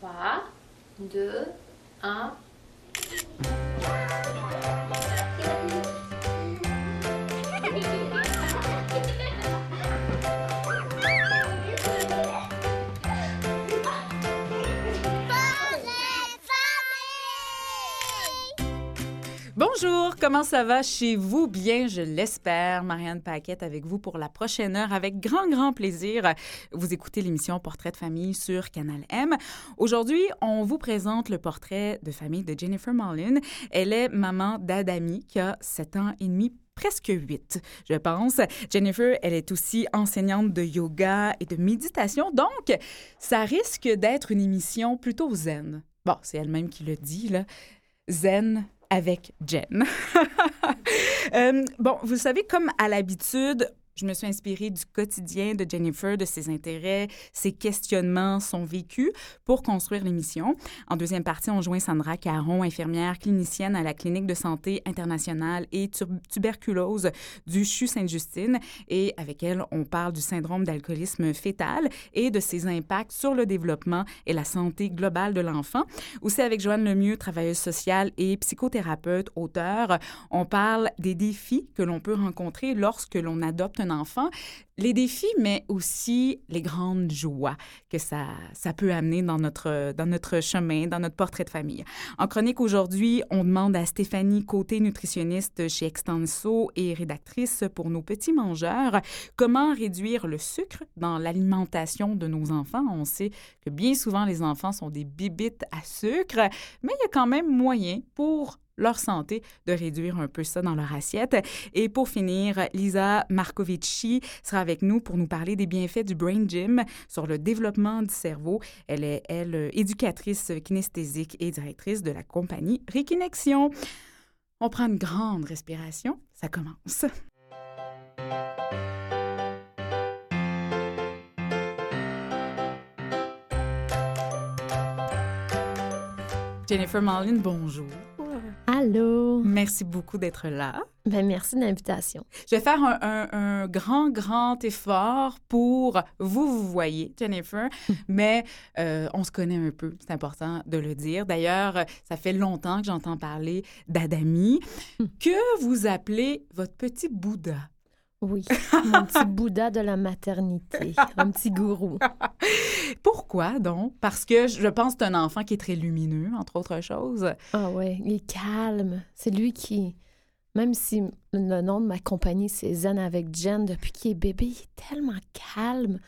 3, 2, 1. Bonjour, comment ça va chez vous? Bien, je l'espère. Marianne Paquette avec vous pour la prochaine heure. Avec grand, grand plaisir, vous écoutez l'émission Portrait de famille sur Canal M. Aujourd'hui, on vous présente le portrait de famille de Jennifer Marlin. Elle est maman d'Adami qui a 7 ans et demi presque 8, je pense. Jennifer, elle est aussi enseignante de yoga et de méditation, donc ça risque d'être une émission plutôt zen. Bon, c'est elle-même qui le dit, là. Zen avec Jen. Euh, bon, vous savez, comme à l'habitude, je me suis inspirée du quotidien de Jennifer, de ses intérêts, ses questionnements, son vécu pour construire l'émission. En deuxième partie, on joint Sandra Caron, infirmière clinicienne à la clinique de santé internationale et tuberculose du CHU Sainte-Justine. Et avec elle, on parle du syndrome d'alcoolisme fœtal et de ses impacts sur le développement et la santé globale de l'enfant. Aussi avec Joanne Lemieux, travailleuse sociale et psychothérapeute, auteur, on parle des défis que l'on peut rencontrer lorsque l'on adopte un enfant, les défis, mais aussi les grandes joies que ça, ça peut amener dans notre, dans notre chemin, dans notre portrait de famille. En chronique aujourd'hui, on demande à Stéphanie Côté, nutritionniste chez Extenso et rédactrice pour nos petits mangeurs, comment réduire le sucre dans l'alimentation de nos enfants. On sait que bien souvent, les enfants sont des bibites à sucre, mais il y a quand même moyen pour leur santé, de réduire un peu ça dans leur assiette. Et pour finir, Lisa Marcovici sera avec nous pour nous parler des bienfaits du Brain Gym sur le développement du cerveau. Elle est, elle, éducatrice kinesthésique et directrice de la compagnie Rekinexion. On prend une grande respiration. Ça commence. Jennifer Marlin, bonjour. Allô? Merci beaucoup d'être là. Ben, merci de l'invitation. Je vais faire un, grand, grand effort pour vous, vous voyez, Jennifer, mais euh, on se connaît un peu, c'est important de le dire. D'ailleurs, ça fait longtemps que j'entends parler d'Adami, que vous appelez votre petit Bouddha? Oui, mon petit Bouddha de la maternité, un petit gourou. Pourquoi donc? Parce que je pense que c'est un enfant qui est très lumineux, entre autres choses. Ah oui, il est calme. C'est lui qui, même si le nom de ma compagnie, c'est Zen avec Jen, depuis qu'il est bébé, il est tellement calme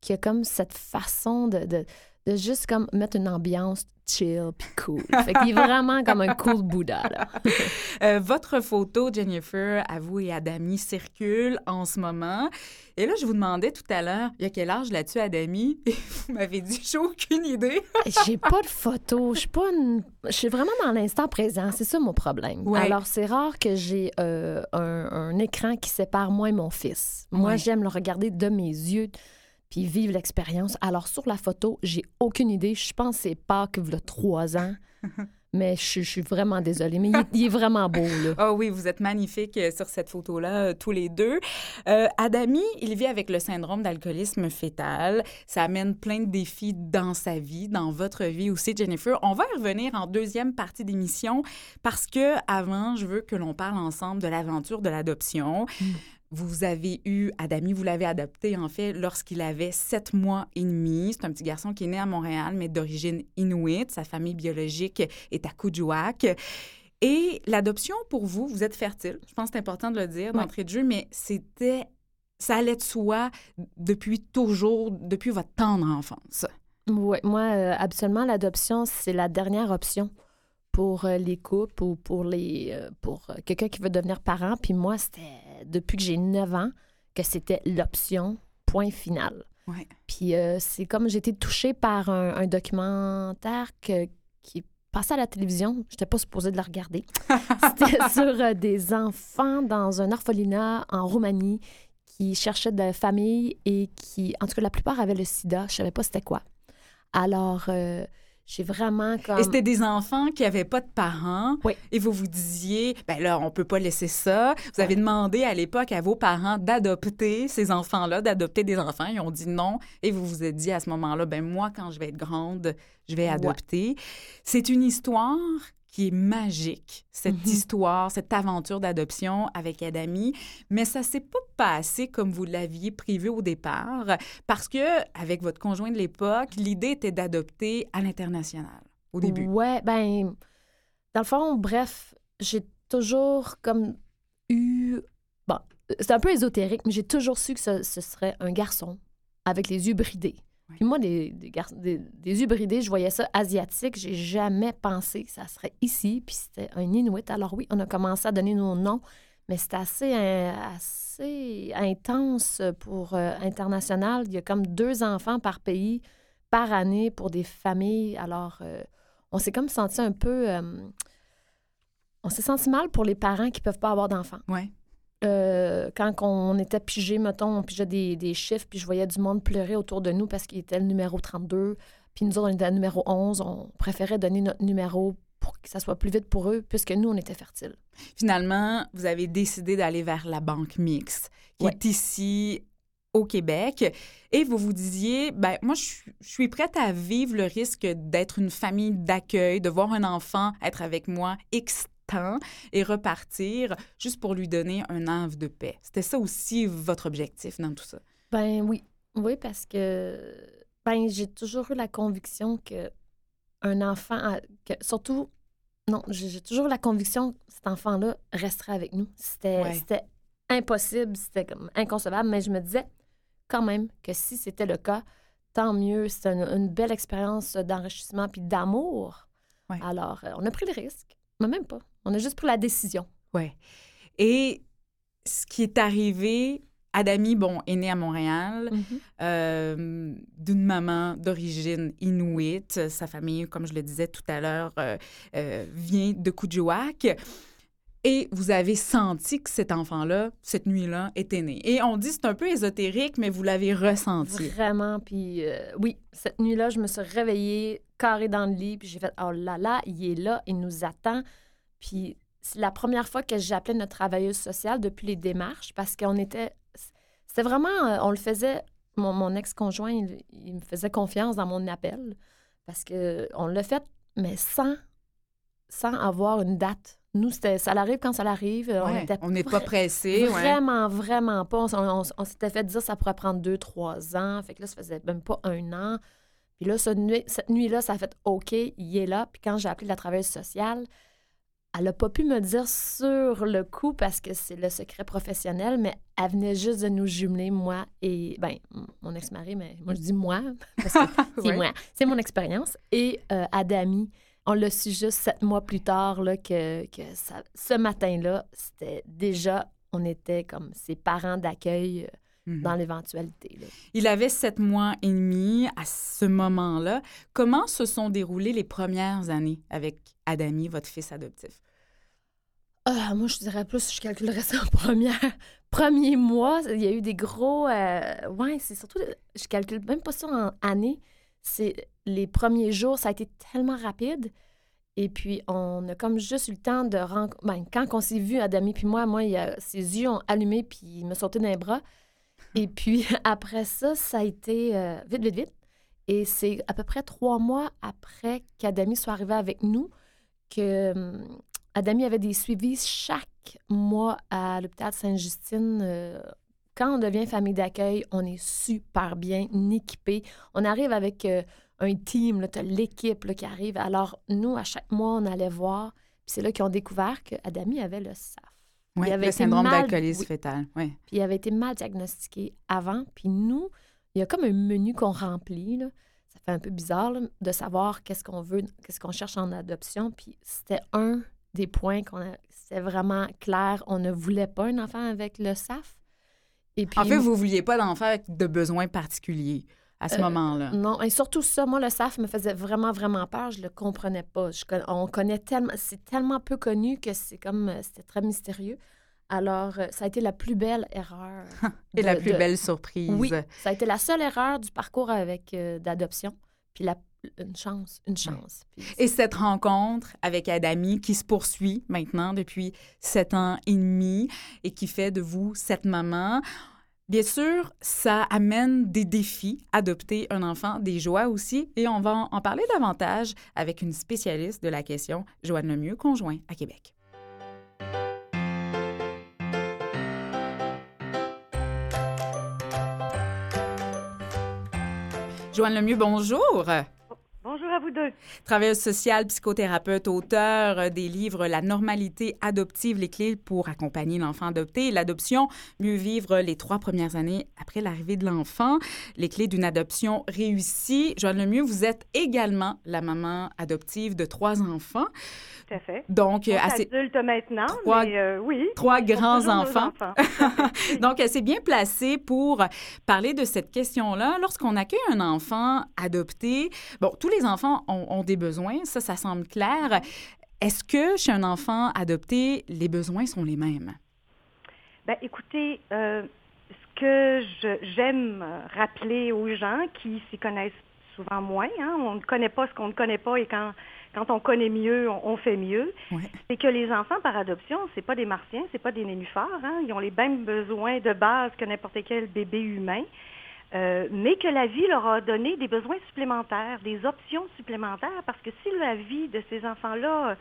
qu'il a comme cette façon de, de, de juste comme mettre une ambiance chill puis cool. Fait qu'il est vraiment comme un cool Bouddha. Là. Euh, votre photo, Jennifer, à vous et Adami, circule en ce moment. Et là, je vous demandais tout à l'heure, il y a quel âge là-dessus, Adami? Et vous m'avez dit, j'ai aucune idée. j'ai pas de photo. Je suis pas Je suis vraiment dans l'instant présent. C'est ça mon problème. Alors, c'est rare que j'ai euh, un, écran qui sépare moi et mon fils. Moi, j'aime le regarder de mes yeux puis vivre l'expérience. Alors, sur la photo, j'ai aucune idée. Je pense que c'est pas que vous trois ans. Mais je, suis vraiment désolée. Mais il est, vraiment beau, là. Ah oui, vous êtes magnifique euh, sur cette photo-là, euh, tous les deux. Euh, Adami, il vit avec le syndrome d'alcoolisme fœtal. Ça amène plein de défis dans sa vie, dans votre vie aussi, Jennifer. On va y revenir en deuxième partie d'émission parce que avant, je veux que l'on parle ensemble de l'aventure de l'adoption. Mm. Vous avez eu Adami, vous l'avez adopté en fait lorsqu'il avait sept mois et demi. C'est un petit garçon qui est né à Montréal, mais d'origine inuit. Sa famille biologique est à Kuujjuaq. Et l'adoption pour vous, vous êtes fertile. Je pense que c'est important de le dire d'entrée de jeu, mais c'était, ça allait de soi depuis toujours, depuis votre tendre enfance. Oui, moi, euh, absolument, l'adoption, c'est la dernière option pour euh, les couples ou pour les euh, pour quelqu'un qui veut devenir parent. Puis moi, c'était depuis que j'ai 9 ans que c'était l'option point final. Puis c'est comme j'ai été touchée par un, documentaire qui passait à la télévision. Je n'étais pas supposée de le regarder. C'était sur des enfants dans un orphelinat en Roumanie qui cherchaient de famille et qui, en tout cas, la plupart avaient le sida. Je savais pas c'était quoi. Alors, j'ai vraiment comme... Et c'était des enfants qui n'avaient pas de parents. Oui. Et vous vous disiez, ben là, on peut pas laisser ça. Vous avez demandé à l'époque à vos parents d'adopter ces enfants-là, d'adopter des enfants. Ils ont dit non. Et vous vous êtes dit à ce moment-là, ben moi, quand je vais être grande, je vais Ouais. adopter. C'est une histoire qui est magique, cette Mhm. histoire, cette aventure d'adoption avec Adami, mais ça s'est pas passé comme vous l'aviez prévu au départ, parce que avec votre conjoint de l'époque, l'idée était d'adopter à l'international au début. Ouais, ben, dans le fond, bref, j'ai toujours comme eu. Bon, c'est un peu ésotérique, mais j'ai toujours su que ce, ce serait un garçon avec les yeux bridés. Puis moi, des, des, gar- des, des je voyais ça asiatique. J'ai jamais pensé que ça serait ici. Puis c'était un Inuit. Alors oui, on a commencé à donner nos noms, mais c'était assez, euh, assez intense pour euh, international. Il y a comme deux enfants par pays par année pour des familles. Alors, euh, on s'est comme senti un peu. euh, on s'est senti mal pour les parents qui peuvent pas avoir d'enfants. Ouais. Euh, quand on était pigé, mettons, on pigeait des, des chiffres, puis je voyais du monde pleurer autour de nous parce qu'il était le numéro 32, puis nous autres, on était le numéro 11. On préférait donner notre numéro pour que ça soit plus vite pour eux, puisque nous, on était fertiles. Finalement, vous avez décidé d'aller vers la banque mixte, qui Ouais. est ici au Québec, et vous vous disiez, ben moi, je suis- je suis prête à vivre le risque d'être une famille d'accueil, de voir un enfant être avec moi X temps et repartir juste pour lui donner un havre de paix. C'était ça aussi votre objectif dans tout ça? Ben oui. Oui, parce que ben, j'ai toujours eu la conviction que un enfant, a- que, surtout, non, j'ai toujours eu la conviction que cet enfant-là resterait avec nous. C'était Ouais. impossible, c'était comme inconcevable, mais je me disais quand même que si c'était le cas, tant mieux. C'était une, une belle expérience d'enrichissement puis d'amour. Ouais. Alors, euh, on a pris le risque, mais même pas. On a juste pris la décision. Ouais. Et ce qui est arrivé, Adami, bon, est né à Montréal. euh, d'une maman d'origine inuite. Sa famille, comme je le disais tout à l'heure, euh, euh, vient de Kuujjuaq. Et vous avez senti que cet enfant-là, cette nuit-là, était né. Et on dit c'est un peu ésotérique, mais vous l'avez ressenti. Vraiment. Puis euh, oui, cette nuit-là, je me suis réveillée carrée dans le lit, puis j'ai fait oh là là, il est là, il nous attend. Puis c'est la première fois que j'appelais notre travailleuse sociale depuis les démarches parce qu'on était. C'était vraiment. euh, On le faisait. Mon, ex-conjoint, il, me faisait confiance dans mon appel parce que on l'a fait, mais sans, sans avoir une date. Nous, ça arrive quand ça arrive. on Ouais, on n'est pas pressé. ouais. Vraiment, vraiment pas. On, s'était fait dire que ça pourrait prendre deux, trois ans. Fait que là, ça faisait même pas un an. Puis là, cette nuit- cette nuit-là, ça a fait OK, il est là. Puis quand j'ai appelé la travailleuse sociale, elle n'a pas pu me dire sur le coup parce que c'est le secret professionnel, mais elle venait juste de nous jumeler, moi et, ben, mon ex-mari, mais moi, je dis moi, parce que c'est Ouais. moi. C'est mon expérience. Et euh, Adami, on l'a su juste sept mois plus tard là, que, que ça- ce matin-là, c'était déjà, on était comme ses parents d'accueil euh, Mhm. dans l'éventualité. Il avait sept mois et demi à ce moment-là. Comment se sont déroulées les premières années avec Adami, votre fils adoptif? Ah, moi, je dirais plus, je calculerais ça en première, premier mois. Il y a eu des gros. euh, ouais, c'est surtout. Je calcule même pas ça en années. C'est les premiers jours, ça a été tellement rapide. Et puis, on a comme juste eu le temps de rencontrer. Ben, quand on s'est vu, Adami puis moi, moi, il a- ses yeux ont allumé puis il m'a sauté dans les bras. Et puis, après ça, ça a été euh, vite, vite, vite. Et c'est à peu près trois mois après qu'Adami soit arrivé avec nous que hum, Adami avait des suivis chaque mois à l'hôpital Sainte-Justine. Euh, quand on devient famille d'accueil, on est super bien équipé. On arrive avec euh, un team, tu as l'équipe qui arrive. Alors, nous, à chaque mois, on allait voir. Puis c'est là qu'ils ont découvert qu'Adami avait le SAF. Oui, Il avait le été syndrome mal- d'alcoolisme oui. fœtal. Oui. Puis il avait été mal diagnostiqué avant. Puis nous, il y a comme un menu qu'on remplit. là. Ça fait un peu bizarre là, de savoir qu'est-ce qu'on veut, qu'est-ce qu'on cherche en adoption. Puis c'était un des points qu'on a. C'était vraiment clair. On ne voulait pas un enfant avec le SAF. Et puis, En fait, vous ne vouliez pas d'enfant avec de besoins particuliers à ce Euh, moment-là? Non, et surtout ça, moi, le SAF me faisait vraiment, vraiment peur. Je le comprenais pas. Je on connaît tellement, c'est tellement peu connu que c'est comme, euh, c'était très mystérieux. Alors, euh, ça a été la plus belle erreur. Et la plus de- belle surprise. Oui, ça a été la seule erreur du parcours avec euh, d'adoption. Puis la, une chance, une chance. Et cette rencontre avec Adami qui se poursuit maintenant depuis sept ans et demi et qui fait de vous cette maman. Bien sûr, ça amène des défis, adopter un enfant, des joies aussi, et on va en parler davantage avec une spécialiste de la question, Joanne Lemieux, conjoint à Québec. Joanne Lemieux, bonjour. Bonjour à vous deux. Travailleuse sociale, psychothérapeute, auteur euh, des livres La normalité adoptive, les clés pour accompagner l'enfant adopté, l'adoption, mieux vivre les trois premières années après l'arrivée de l'enfant, les clés d'une adoption réussie. Joanne Lemieux, vous êtes également la maman adoptive de trois enfants. Tout à fait. Donc, assez adulte maintenant, trois, mais euh, oui. Trois grands enfants. enfants. Donc, c'est bien placé pour parler de cette question-là. Lorsqu'on accueille un enfant adopté, bon, tous les les enfants ont, des besoins, ça, ça semble clair. Est-ce que chez un enfant adopté, les besoins sont les mêmes? Bien, écoutez, euh, ce que j'aime rappeler aux gens qui s'y connaissent souvent moins, hein, on ne connaît pas ce qu'on ne connaît pas et quand, quand on connaît mieux, on, fait mieux, c'est que les enfants par adoption, c'est pas des martiens, c'est pas des nénuphars, hein, ils ont les mêmes besoins de base que n'importe quel bébé humain. Euh, mais que la vie leur a donné des besoins supplémentaires, des options supplémentaires, parce que si la vie de ces enfants-là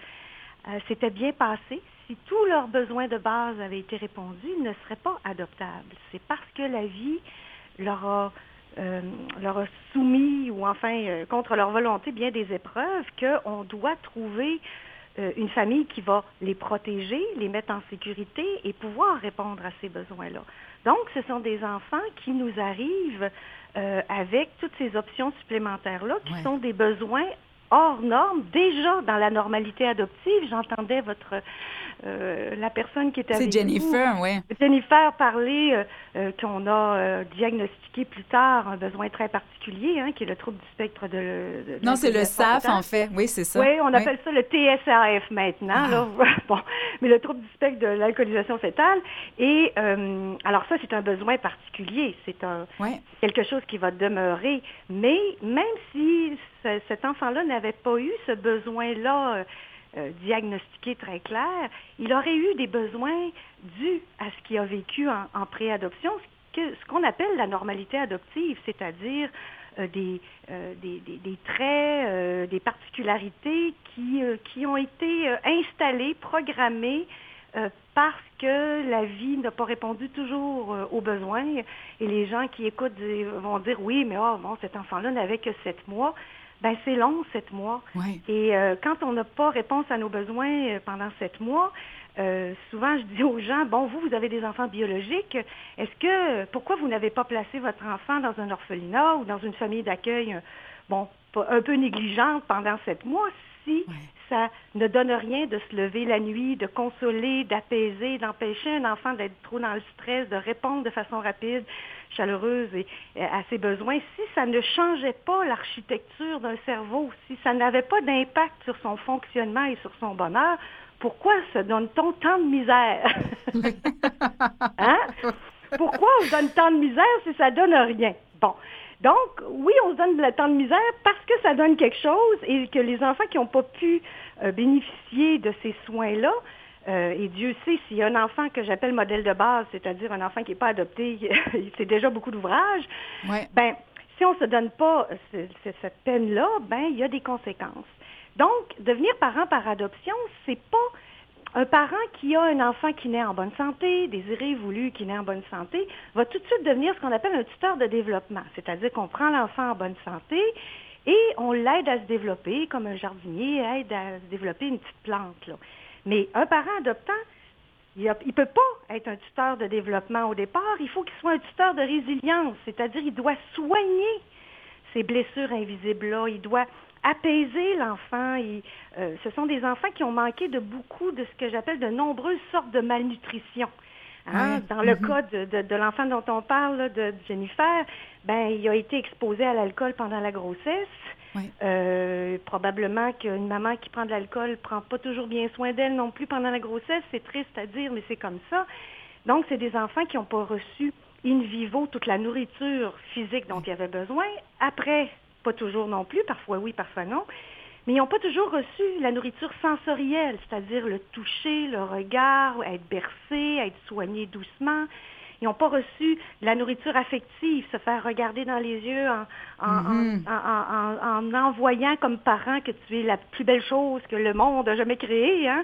euh, s'était bien passée, si tous leurs besoins de base avaient été répondus, ils ne seraient pas adoptables. C'est parce que la vie leur a, euh, leur a soumis, ou enfin contre leur volonté, bien des épreuves, qu'on doit trouver une famille qui va les protéger, les mettre en sécurité et pouvoir répondre à ces besoins-là. Donc, ce sont des enfants qui nous arrivent euh, avec toutes ces options supplémentaires-là, qui sont des besoins hors normes, déjà dans la normalité adoptive. J'entendais votre euh, la personne qui était avec C'est Jennifer, oui. Jennifer parlait euh, euh, qu'on a diagnostiqué plus tard un besoin très particulier, hein, qui est le trouble du spectre de... non, c'est le SAF, en fait. Oui, c'est ça. Oui, on appelle ça le TSAF maintenant. Là. Ah. bon, mais le trouble du spectre de l'alcoolisation fétale. Et alors ça, c'est un besoin particulier. C'est un quelque chose qui va demeurer. Mais même si cet enfant-là n'avait pas eu ce besoin-là euh, diagnostiqué très clair, il aurait eu des besoins dus à ce qu'il a vécu en, préadoption, ce qu'on appelle la normalité adoptive, c'est-à-dire euh, euh, des, des, traits, des particularités qui, qui ont été installés, programmés parce que la vie n'a pas répondu toujours aux besoins. Et les gens qui écoutent vont dire oui, mais oh, bon, cet enfant-là n'avait que sept mois. Ben c'est long, sept mois. Et euh, quand on n'a pas réponse à nos besoins euh, pendant sept mois, euh, souvent je dis aux gens, bon, vous, vous avez des enfants biologiques, est-ce que, pourquoi vous n'avez pas placé votre enfant dans un orphelinat ou dans une famille d'accueil, bon, un peu négligente pendant sept mois, si ça ne donne rien de se lever la nuit, de consoler, d'apaiser, d'empêcher un enfant d'être trop dans le stress, de répondre de façon rapide, chaleureuse et, à ses besoins, si ça ne changeait pas l'architecture d'un cerveau, si ça n'avait pas d'impact sur son fonctionnement et sur son bonheur, pourquoi se donne-t-on tant de misère? hein? Pourquoi on se donne tant de misère si ça donne rien? Bon. Donc, oui, on se donne le temps de misère parce que ça donne quelque chose et que les enfants qui n'ont pas pu euh, bénéficier de ces soins-là, euh, et Dieu sait s'il y a un enfant que j'appelle modèle de base, c'est-à-dire un enfant qui n'est pas adopté, c'est déjà beaucoup d'ouvrage, ben, si on ne se donne pas cette peine-là, ben, il y a des conséquences. Donc, devenir parent par adoption, c'est pas un parent qui a un enfant qui naît en bonne santé, désiré, voulu, qui naît en bonne santé, va tout de suite devenir ce qu'on appelle un tuteur de développement. C'est-à-dire qu'on prend l'enfant en bonne santé et on l'aide à se développer, comme un jardinier aide à se développer une petite plante. Mais un parent adoptant, il ne peut pas être un tuteur de développement au départ. Il faut qu'il soit un tuteur de résilience, c'est-à-dire il doit soigner ces blessures invisibles-là. Il doit apaiser l'enfant. Euh, ce sont des enfants qui ont manqué de beaucoup de ce que j'appelle de nombreuses sortes de malnutrition. Hein? Dans le mm-hmm. cas de, l'enfant dont on parle, de Jennifer, ben, il a été exposé à l'alcool pendant la grossesse. Euh, probablement qu'une maman qui prend de l'alcool prend pas toujours bien soin d'elle non plus pendant la grossesse. C'est triste à dire, mais c'est comme ça. Donc, c'est des enfants qui n'ont pas reçu in vivo toute la nourriture physique dont ils avaient besoin après pas toujours non plus, parfois oui, parfois non. Mais ils n'ont pas toujours reçu la nourriture sensorielle, c'est-à-dire le toucher, le regard, être bercé, être soigné doucement. Ils n'ont pas reçu la nourriture affective, se faire regarder dans les yeux en, en, en, en, envoyant comme parent que tu es la plus belle chose que le monde a jamais créée, hein,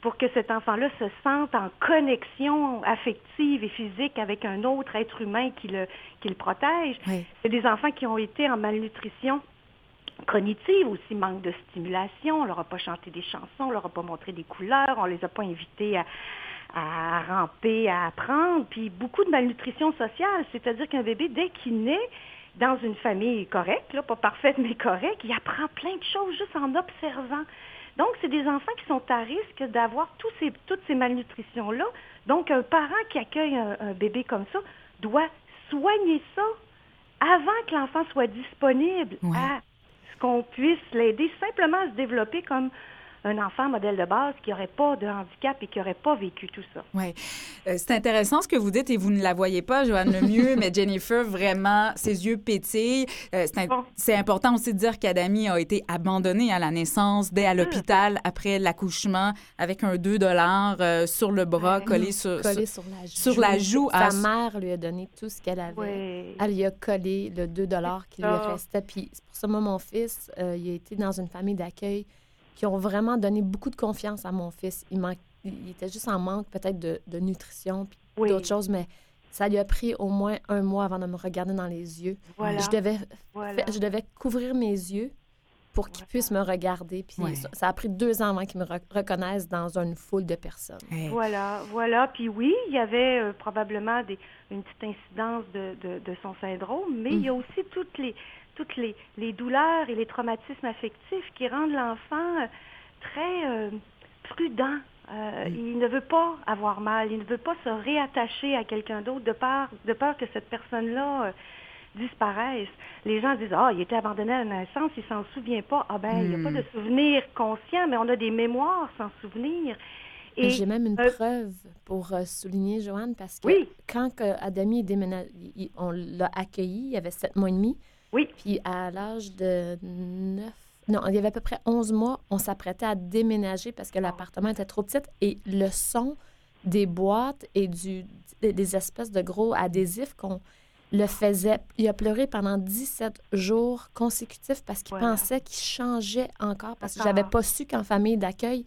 pour que cet enfant-là se sente en connexion affective et physique avec un autre être humain qui le, qui le protège. C'est des enfants qui ont été en malnutrition cognitive aussi, manque de stimulation. On leur a pas chanté des chansons, on leur a pas montré des couleurs, on les a pas invités à, à ramper, à apprendre, puis beaucoup de malnutrition sociale, c'est-à-dire qu'un bébé, dès qu'il naît dans une famille correcte, là, pas parfaite mais correcte, il apprend plein de choses juste en observant. Donc, c'est des enfants qui sont à risque d'avoir ces, toutes ces malnutritions-là. Donc, un parent qui accueille un, bébé comme ça doit soigner ça avant que l'enfant soit disponible à ce qu'on puisse l'aider simplement à se développer comme un enfant modèle de base qui n'aurait pas de handicap et qui n'aurait pas vécu tout ça. Oui. Euh, c'est intéressant ce que vous dites et vous ne la voyez pas, Joanne Lemieux, mais Jennifer, vraiment, ses yeux pétillent. Euh, c'est, important aussi de dire qu'Adami a été abandonnée à la naissance, dès à l'hôpital, après l'accouchement, avec un 2 euh, sur le bras, collé, sur, collé sur, la joue. Sa mère lui a donné tout ce qu'elle avait. Elle lui a collé le 2 qui lui restait. Puis c'est pour ça, moi, mon fils, il a été dans une famille d'accueil qui ont vraiment donné beaucoup de confiance à mon fils. Il, il était juste en manque peut-être de, nutrition puis d'autres choses, mais ça lui a pris au moins un mois avant de me regarder dans les yeux. Je, devais, je devais couvrir mes yeux pour qu'il puisse me regarder. Puis ça, a pris deux ans avant qu'il me reconnaisse dans une foule de personnes. Voilà, voilà. Puis oui, il y avait euh, probablement des, une petite incidence de, de, son syndrome, mais il y a mm. aussi toutes les toutes les, les, douleurs et les traumatismes affectifs qui rendent l'enfant euh, très euh, prudent. Euh, mm. Il ne veut pas avoir mal, il ne veut pas se réattacher à quelqu'un d'autre de peur, de peur que cette personne-là disparaisse. Les gens disent Ah, il était abandonné à la naissance, il s'en souvient pas. Ah ben, il n'y a pas de mm. souvenir conscient, mais on a des mémoires sans souvenir. Et j'ai même une preuve pour souligner, Joanne, parce que quand Adami est déménagé, on l'a accueilli, il avait sept mois et demi. Oui. Puis à l'âge de 9, non, il y avait à peu près 11 mois, on s'apprêtait à déménager parce que l'appartement était trop petit et le son des boîtes et du, des espèces de gros adhésifs qu'on le faisait. Il a pleuré pendant 17 jours consécutifs parce qu'il pensait qu'il changeait encore parce que j'avais pas su qu'en famille d'accueil,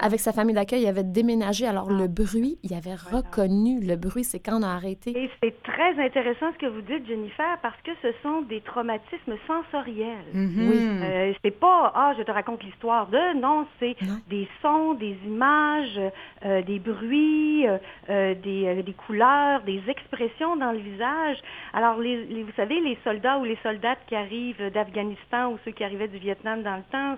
avec sa famille d'accueil, il avait déménagé. Alors, le bruit, il avait reconnu le bruit. C'est quand on a arrêté. Et c'est très intéressant ce que vous dites, Jennifer, parce que ce sont des traumatismes sensoriels. Mm-hmm. Oui. Euh, c'est pas, ah, je te raconte l'histoire de. Non, c'est des sons, des images, euh, des bruits, euh, des, des, couleurs, des expressions dans le visage. Alors, les, vous savez, les soldats ou les soldates qui arrivent d'Afghanistan ou ceux qui arrivaient du Vietnam dans le temps,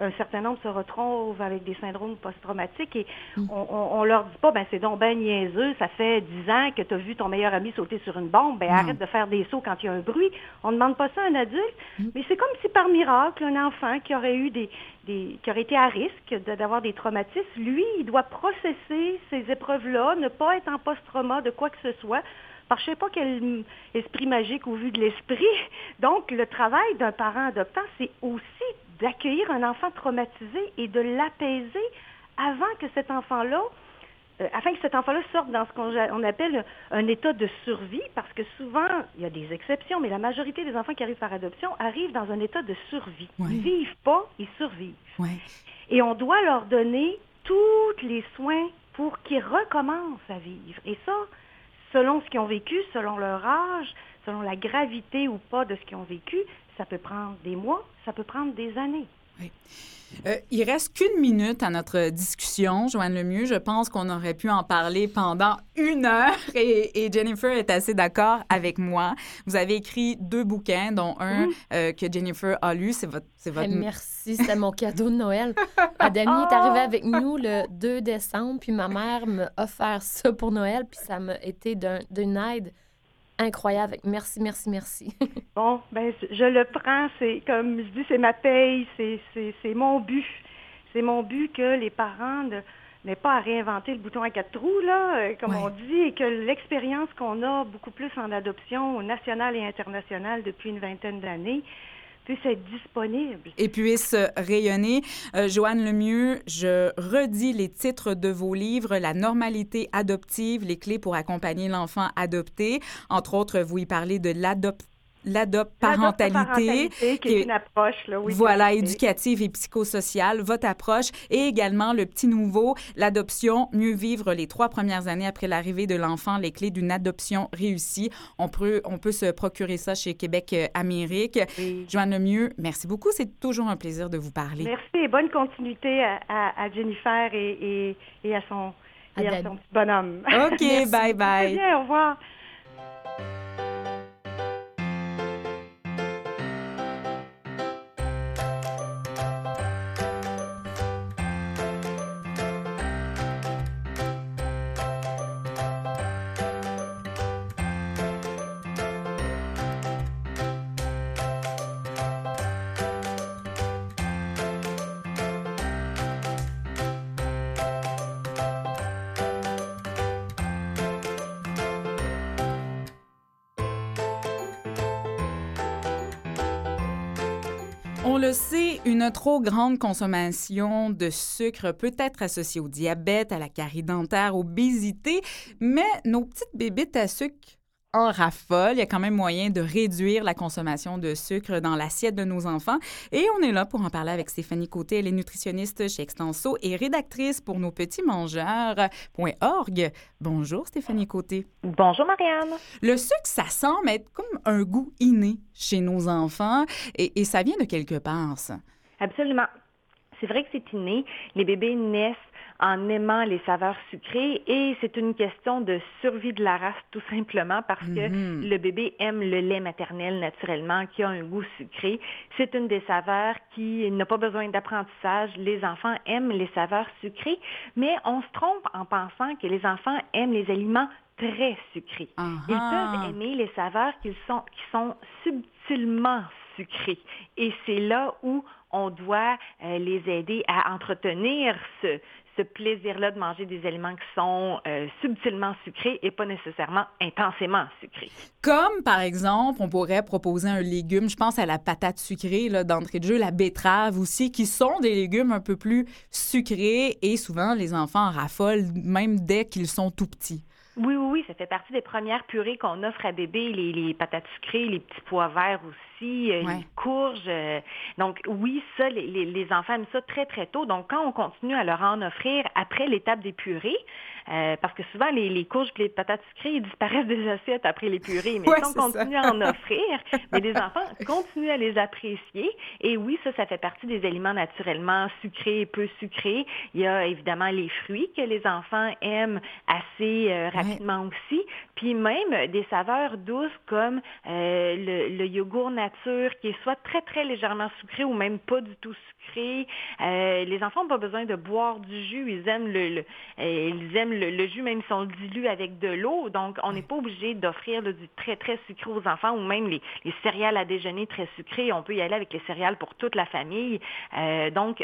un certain nombre se retrouvent avec des syndromes post-traumatiques et mm. on, on, leur dit pas, ben c'est donc ben niaiseux, ça fait dix ans que tu as vu ton meilleur ami sauter sur une bombe, ben arrête de faire des sauts quand il y a un bruit. On ne demande pas ça à un adulte, mm. mais c'est comme si par miracle, un enfant qui aurait eu des, des qui aurait été à risque d'avoir des traumatismes, lui, il doit processer ces épreuves-là, ne pas être en post-trauma de quoi que ce soit, que je sais pas quel esprit magique au vu de l'esprit. Donc, le travail d'un parent adoptant, c'est aussi d'accueillir un enfant traumatisé et de l'apaiser avant que cet enfant-là, euh, afin que cet enfant-là sorte dans ce qu'on appelle un état de survie, parce que souvent, il y a des exceptions, mais la majorité des enfants qui arrivent par adoption arrivent dans un état de survie. Ils ne vivent pas, ils survivent. Et on doit leur donner tous les soins pour qu'ils recommencent à vivre. Et ça, selon ce qu'ils ont vécu, selon leur âge, selon la gravité ou pas de ce qu'ils ont vécu, ça peut prendre des mois, ça peut prendre des années. Oui. Euh, il reste qu'une minute à notre discussion, Joanne Lemieux. Je pense qu'on aurait pu en parler pendant une heure et, Jennifer est assez d'accord avec moi. Vous avez écrit deux bouquins, dont un euh, que Jennifer a lu. C'est votre, c'est votre... merci, c'était mon cadeau de Noël. Adami est arrivé avec nous le 2 décembre, puis ma mère m'a offert ça pour Noël, puis ça m'a été d'une aide incroyable. Merci, merci, merci. bon, ben je le prends. C'est comme je dis, c'est ma paye, c'est mon but. C'est mon but que les parents n'aient pas à réinventer le bouton à quatre trous, là, euh, comme on dit, et que l'expérience qu'on a beaucoup plus en adoption nationale et internationale depuis une vingtaine d'années puisse être disponible. Et puisse rayonner. Euh, Joanne Lemieux, je redis les titres de vos livres, La normalité adoptive, les clés pour accompagner l'enfant adopté. Entre autres, vous y parlez de l'adoption l'adopte-parentalité, qui est une approche, là, oui, voilà, éducative et psychosociale, votre approche, et également le petit nouveau, l'adoption, mieux vivre les trois premières années après l'arrivée de l'enfant, les clés d'une adoption réussie. On peut, on peut se procurer ça chez Québec euh, Amérique. Joanne Mieux, merci beaucoup, c'est toujours un plaisir de vous parler. Merci et bonne continuité à, Jennifer et, et, à son, et à son petit bonhomme. OK, bye bye. Bien, au revoir. Le sait, une trop grande consommation de sucre peut être associée au diabète, à la carie dentaire, obésité, mais nos petites bébites à sucre en raffole. Il y a quand même moyen de réduire la consommation de sucre dans l'assiette de nos enfants. Et on est là pour en parler avec Stéphanie Côté. Elle est nutritionniste chez Extenso et rédactrice pour nos petits mangeurs.org. Bonjour Stéphanie Côté. Bonjour Marianne. Le sucre, ça semble être comme un goût inné chez nos enfants et, et ça vient de quelque part, ça. Absolument. C'est vrai que c'est inné. Les bébés naissent en aimant les saveurs sucrées et c'est une question de survie de la race tout simplement parce que mm-hmm. le bébé aime le lait maternel naturellement qui a un goût sucré. C'est une des saveurs qui n'a pas besoin d'apprentissage. Les enfants aiment les saveurs sucrées, mais on se trompe en pensant que les enfants aiment les aliments très sucrés. Ils peuvent aimer les saveurs qui sont, qui sont subtilement sucrées. Et c'est là où on doit euh, les aider à entretenir ce, ce plaisir-là de manger des aliments qui sont euh, subtilement sucrés et pas nécessairement intensément sucrés. Comme, par exemple, on pourrait proposer un légume, je pense à la patate sucrée d'entrée de jeu, la betterave aussi, qui sont des légumes un peu plus sucrés et souvent les enfants en raffolent même dès qu'ils sont tout petits. Oui, oui, oui, ça fait partie des premières purées qu'on offre à bébé, les, les patates sucrées, les petits pois verts aussi euh, les courges. Euh, donc oui, ça, les, les, enfants aiment ça très, très tôt. Donc quand on continue à leur en offrir après l'étape des purées, euh, parce que souvent les, les courges et les patates sucrées ils disparaissent des assiettes après les purées, mais si on continue à en offrir, mais les enfants continuent à les apprécier. Et oui, ça, ça fait partie des aliments naturellement sucrés et peu sucrés. Il y a évidemment les fruits que les enfants aiment assez rapidement aussi. Puis même des saveurs douces comme le, le yogourt naturel qui est soit très, très légèrement sucré ou même pas du tout sucré. Euh, les enfants n'ont pas besoin de boire du jus. Ils aiment le, euh, ils aiment le, jus même si on le dilue avec de l'eau. Donc, on n'est pas obligé d'offrir du très, très sucré aux enfants ou même les, céréales à déjeuner très sucrées. On peut y aller avec les céréales pour toute la famille. Euh, donc,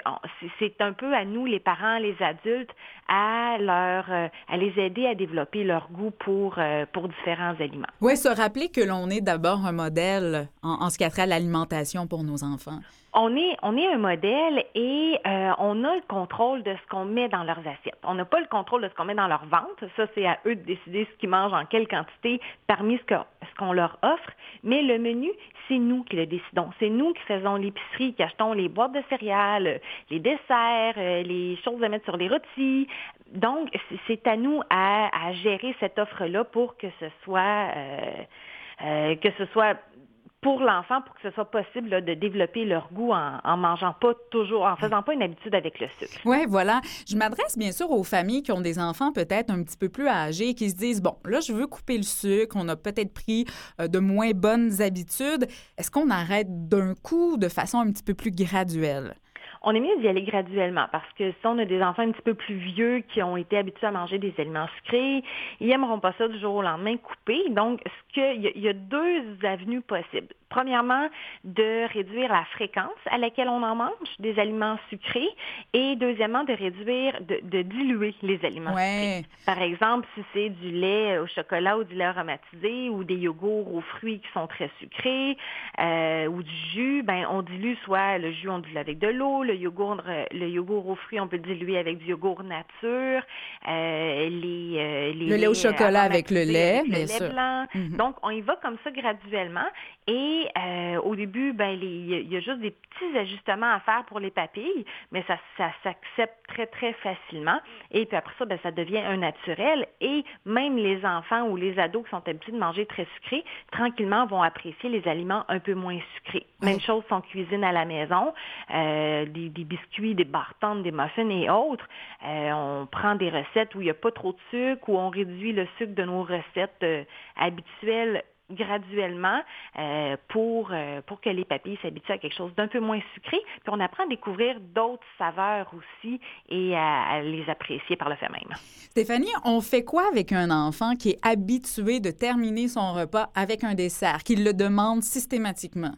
c'est un peu à nous, les parents, les adultes, à leur, à les aider à développer leur goût pour, pour différents aliments. Oui, se rappeler que l'on est d'abord un modèle en, en ce qui a trait à l'alimentation pour nos enfants. On est, un modèle et euh, on a le contrôle de ce qu'on met dans leurs assiettes. On n'a pas le contrôle de ce qu'on met dans leur ventre. Ça, c'est à eux de décider ce qu'ils mangent, en quelle quantité, parmi ce, qu'on leur offre. Mais le menu, c'est nous qui le décidons. C'est nous qui faisons l'épicerie, qui achetons les boîtes de céréales, les desserts, euh, les choses à mettre sur les rôtis. Donc, c'est à nous à, gérer cette offre-là pour que ce soit... Euh, que ce soit pour l'enfant pour que ce soit possible de développer leur goût en, en, mangeant pas toujours, en faisant pas une habitude avec le sucre. Oui, voilà. Je m'adresse bien sûr aux familles qui ont des enfants peut-être un petit peu plus âgés, qui se disent, bon, là, je veux couper le sucre, on a peut-être pris euh, de moins bonnes habitudes. Est-ce qu'on arrête d'un coup de façon un petit peu plus graduelle? On est mieux d'y aller graduellement parce que si on a des enfants un petit peu plus vieux qui ont été habitués à manger des aliments sucrés, ils n'aimeront pas ça du jour au lendemain coupé. Donc, ce que, il y, a deux avenues possibles. Premièrement, de réduire la fréquence à laquelle on en mange des aliments sucrés et deuxièmement, de réduire, de, diluer les aliments sucrés. Par exemple, si c'est du lait au chocolat ou du lait aromatisé ou des yogourts aux fruits qui sont très sucrés euh, ou du jus, ben on dilue soit le jus, on dilue avec de l'eau, le yogourt, le yogourt aux fruits, on peut diluer avec du yogourt nature, euh, les, euh, le lait au chocolat avec le lait, bien sûr. blanc. Mhm. Donc, on y va comme ça graduellement et euh, au début, ben, il y a juste des petits ajustements à faire pour les papilles, mais ça, ça s'accepte très, très facilement. Et puis après ça, ben, ça devient un naturel. Et même les enfants ou les ados qui sont habitués de manger très sucré, tranquillement vont apprécier les aliments un peu moins sucrés. Même chose son cuisine à la maison, euh, des, biscuits, des bartendes, des muffins et autres. Euh, on prend des recettes où il n'y a pas trop de sucre, où on réduit le sucre de nos recettes habituelles graduellement euh, pour, euh, pour que les papilles s'habituent à quelque chose d'un peu moins sucré. Puis on apprend à découvrir d'autres saveurs aussi et à, les apprécier par le fait même. Stéphanie, on fait quoi avec un enfant qui est habitué de terminer son repas avec un dessert, qui le demande systématiquement?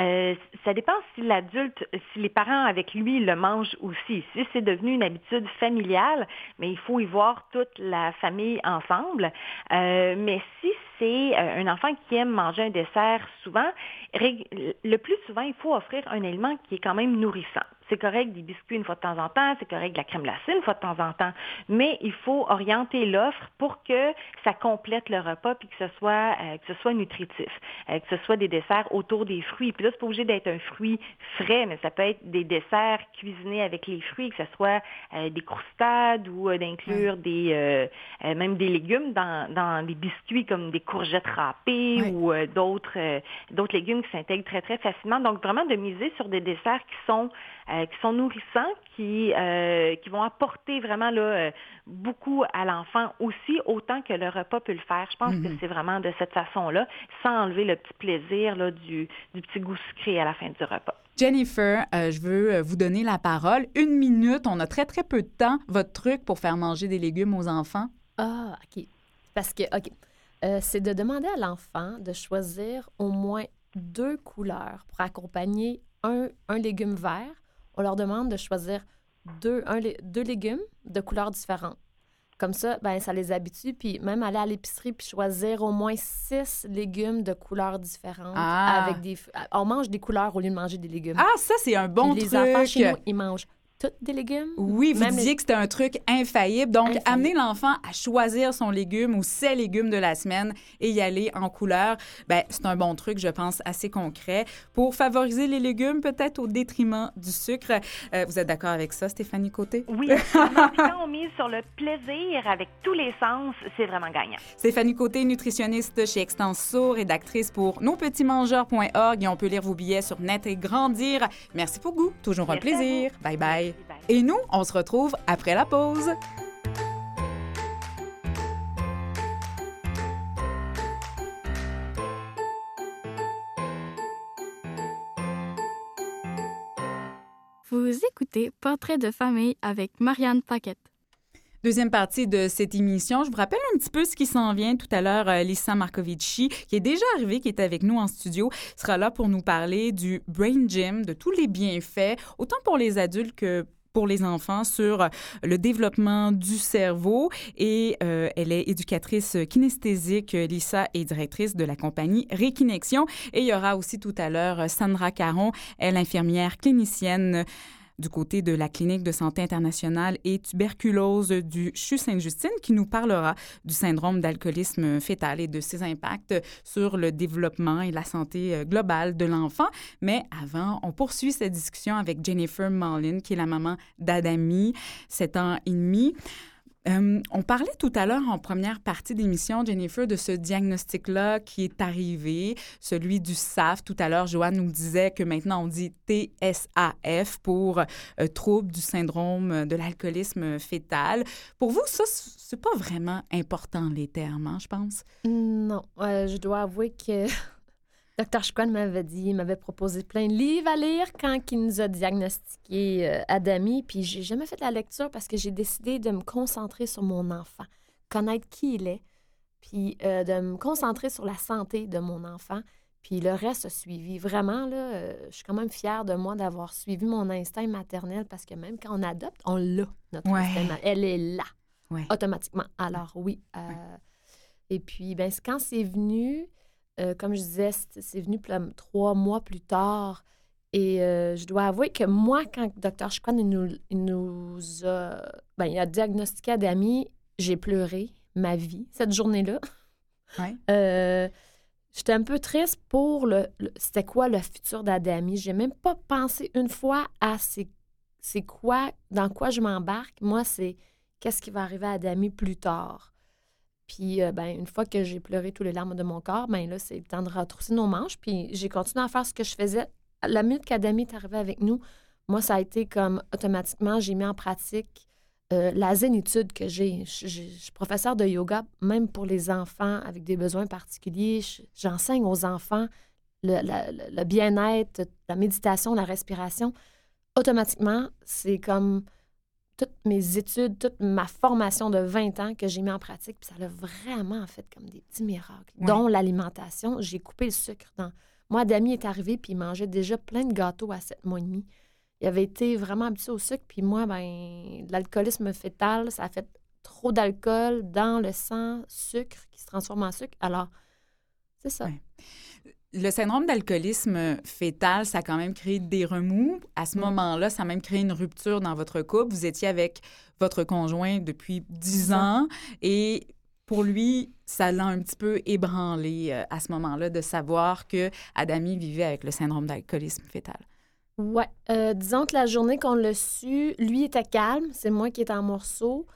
Euh, ça dépend si l'adulte, si les parents avec lui le mangent aussi. Si c'est devenu une habitude familiale, mais il faut y voir toute la famille ensemble. Mais si c'est euh, un enfant qui aime manger un dessert souvent, le plus souvent, il faut offrir un aliment qui est quand même nourrissant. C'est correct des biscuits une fois de temps en temps, c'est correct de la crème glacée une fois de temps en temps, mais il faut orienter l'offre pour que ça complète le repas puis que ce soit euh, que ce soit nutritif, euh, que ce soit des desserts autour des fruits. Puis là, c'est pas obligé d'être un fruit frais, mais ça peut être des desserts cuisinés avec les fruits, que ce soit euh, des croustades ou d'inclure des même des légumes dans, dans des biscuits comme des courgettes râpées ou d'autres d'autres légumes qui s'intègrent très très facilement. Donc vraiment de miser sur des desserts qui sont euh, qui sont nourrissants, qui, euh, qui vont apporter vraiment là, euh, beaucoup à l'enfant aussi, autant que le repas peut le faire. Je pense que mhm. c'est vraiment de cette façon-là, sans enlever le petit plaisir là, du, du petit goût sucré à la fin du repas. Jennifer, je veux vous donner la parole. Une minute, on a très, très peu de temps. Votre truc pour faire manger des légumes aux enfants? Ah, OK. Parce que, OK, c'est de demander à l'enfant de choisir au moins deux couleurs pour accompagner un, un légume vert on leur demande de choisir deux, un, deux légumes de couleurs différentes. Comme ça, ben, ça les habitue. Puis même aller à l'épicerie puis choisir au moins six légumes de couleurs différentes. Ah. Avec des, on mange des couleurs au lieu de manger des légumes. Ah, ça, c'est un bon truc. Les enfants chez nous, ils mangent des légumes? Oui, vous disiez que c'était un truc infaillible. Donc, amener l'enfant à choisir son légume ou ses légumes de la semaine et y aller en couleur, ben, c'est un bon truc, je pense, assez concret pour favoriser les légumes, peut-être au détriment du sucre. Euh, vous êtes d'accord avec ça, Stéphanie Côté? Oui. quand on mise sur le plaisir avec tous les sens, c'est vraiment gagnant. Stéphanie Côté, nutritionniste chez Extenso, rédactrice pour nospetitsmangeurs.org et on peut lire vos billets sur Net et Grandir. Merci beaucoup. Toujours un plaisir. Bye bye. Et nous, on se retrouve après la pause. Vous écoutez Portrait de famille avec Marianne Paquette. Deuxième partie de cette émission, je vous rappelle un petit peu ce qui s'en vient. Tout à l'heure, euh, Lisa Marcovici, qui est déjà arrivée, qui est avec nous en studio, sera là pour nous parler du Brain Gym, de tous les bienfaits, autant pour les adultes que pour les enfants sur le développement du cerveau et euh, elle est éducatrice kinesthésique. Lisa est directrice de la compagnie Rékinexion et il y aura aussi tout à l'heure Sandra Caron, elle infirmière clinicienne du côté de la clinique de santé internationale et tuberculose du CHU Sainte-Justine qui nous parlera du syndrome d'alcoolisme fœtal et de ses impacts sur le développement et la santé euh, globale de l'enfant. Mais avant, on poursuit cette discussion avec Jennifer Marlin, qui est la maman d'Adami, 7 ans et demi. Euh, on parlait tout à l'heure en première partie d'émission, Jennifer, de ce diagnostic-là qui est arrivé, celui du SAF. Tout à l'heure, Joanne nous disait que maintenant on dit TSAF pour euh, trouble du syndrome de l'alcoolisme fœtal. Pour vous, ça, c'est pas vraiment important les termes, hein, je pense? Non, je dois avouer que Dr. Schwan m'avait dit, m'avait proposé plein de livres à lire quand il nous a diagnostiqué euh, Adami, puis j'ai jamais fait la lecture parce que j'ai décidé de me concentrer sur mon enfant, connaître qui il est, puis euh, de me concentrer sur la santé de mon enfant. Puis le reste a suivi. Vraiment, là, euh, je suis quand même fière de moi d'avoir suivi mon instinct maternel parce que même quand on adopte, on l'a, notre instinct Elle est là, automatiquement. Alors oui. Euh, et puis, ben, quand c'est venu, euh, comme je disais, c'est venu trois mois plus tard. Et je dois avouer que moi, quand le docteur Chikwan nous, nous a, ben, il a diagnostiqué Adami, j'ai pleuré ma vie cette journée-là. Ouais. J'étais un peu triste pour le, c'était quoi le futur d'Adami? J'ai même pas pensé une fois à c'est, quoi, dans quoi je m'embarque. Moi, c'est qu'est-ce qui va arriver à Adami plus tard. Puis, euh, ben, une fois que j'ai pleuré tous les larmes de mon corps, ben là, c'est le temps de retrousser nos manches. Puis, j'ai continué à faire ce que je faisais. La minute qu'Adami est arrivé avec nous, moi, ça a été comme automatiquement, j'ai mis en pratique euh, la zénitude que j'ai. Je, suis professeur de yoga, même pour les enfants avec des besoins particuliers. J'enseigne aux enfants le, bien-être, la méditation, la respiration. Automatiquement, c'est comme toutes mes études, toute ma formation de 20 ans que j'ai mis en pratique, puis ça l'a vraiment fait comme des petits miracles, dont l'alimentation. J'ai coupé le sucre dans... Moi, Dami est arrivé, puis il mangeait déjà plein de gâteaux à 7 mois et demi il avait été vraiment habitué au sucre. Puis moi, ben, l'alcoolisme fœtal, ça a fait trop d'alcool dans le sang, sucre qui se transforme en sucre. Alors, c'est ça. Le syndrome d'alcoolisme fœtal, ça a quand même créé des remous. À ce moment-là, ça a même créé une rupture dans votre couple. Vous étiez avec votre conjoint depuis 10 ans et pour lui, ça l'a un petit peu ébranlé euh, à ce moment-là de savoir que Adami vivait avec le syndrome d'alcoolisme fœtal. Ouais. Euh, disons que la journée qu'on l'a su, lui était calme, c'est moi qui étais en morceaux.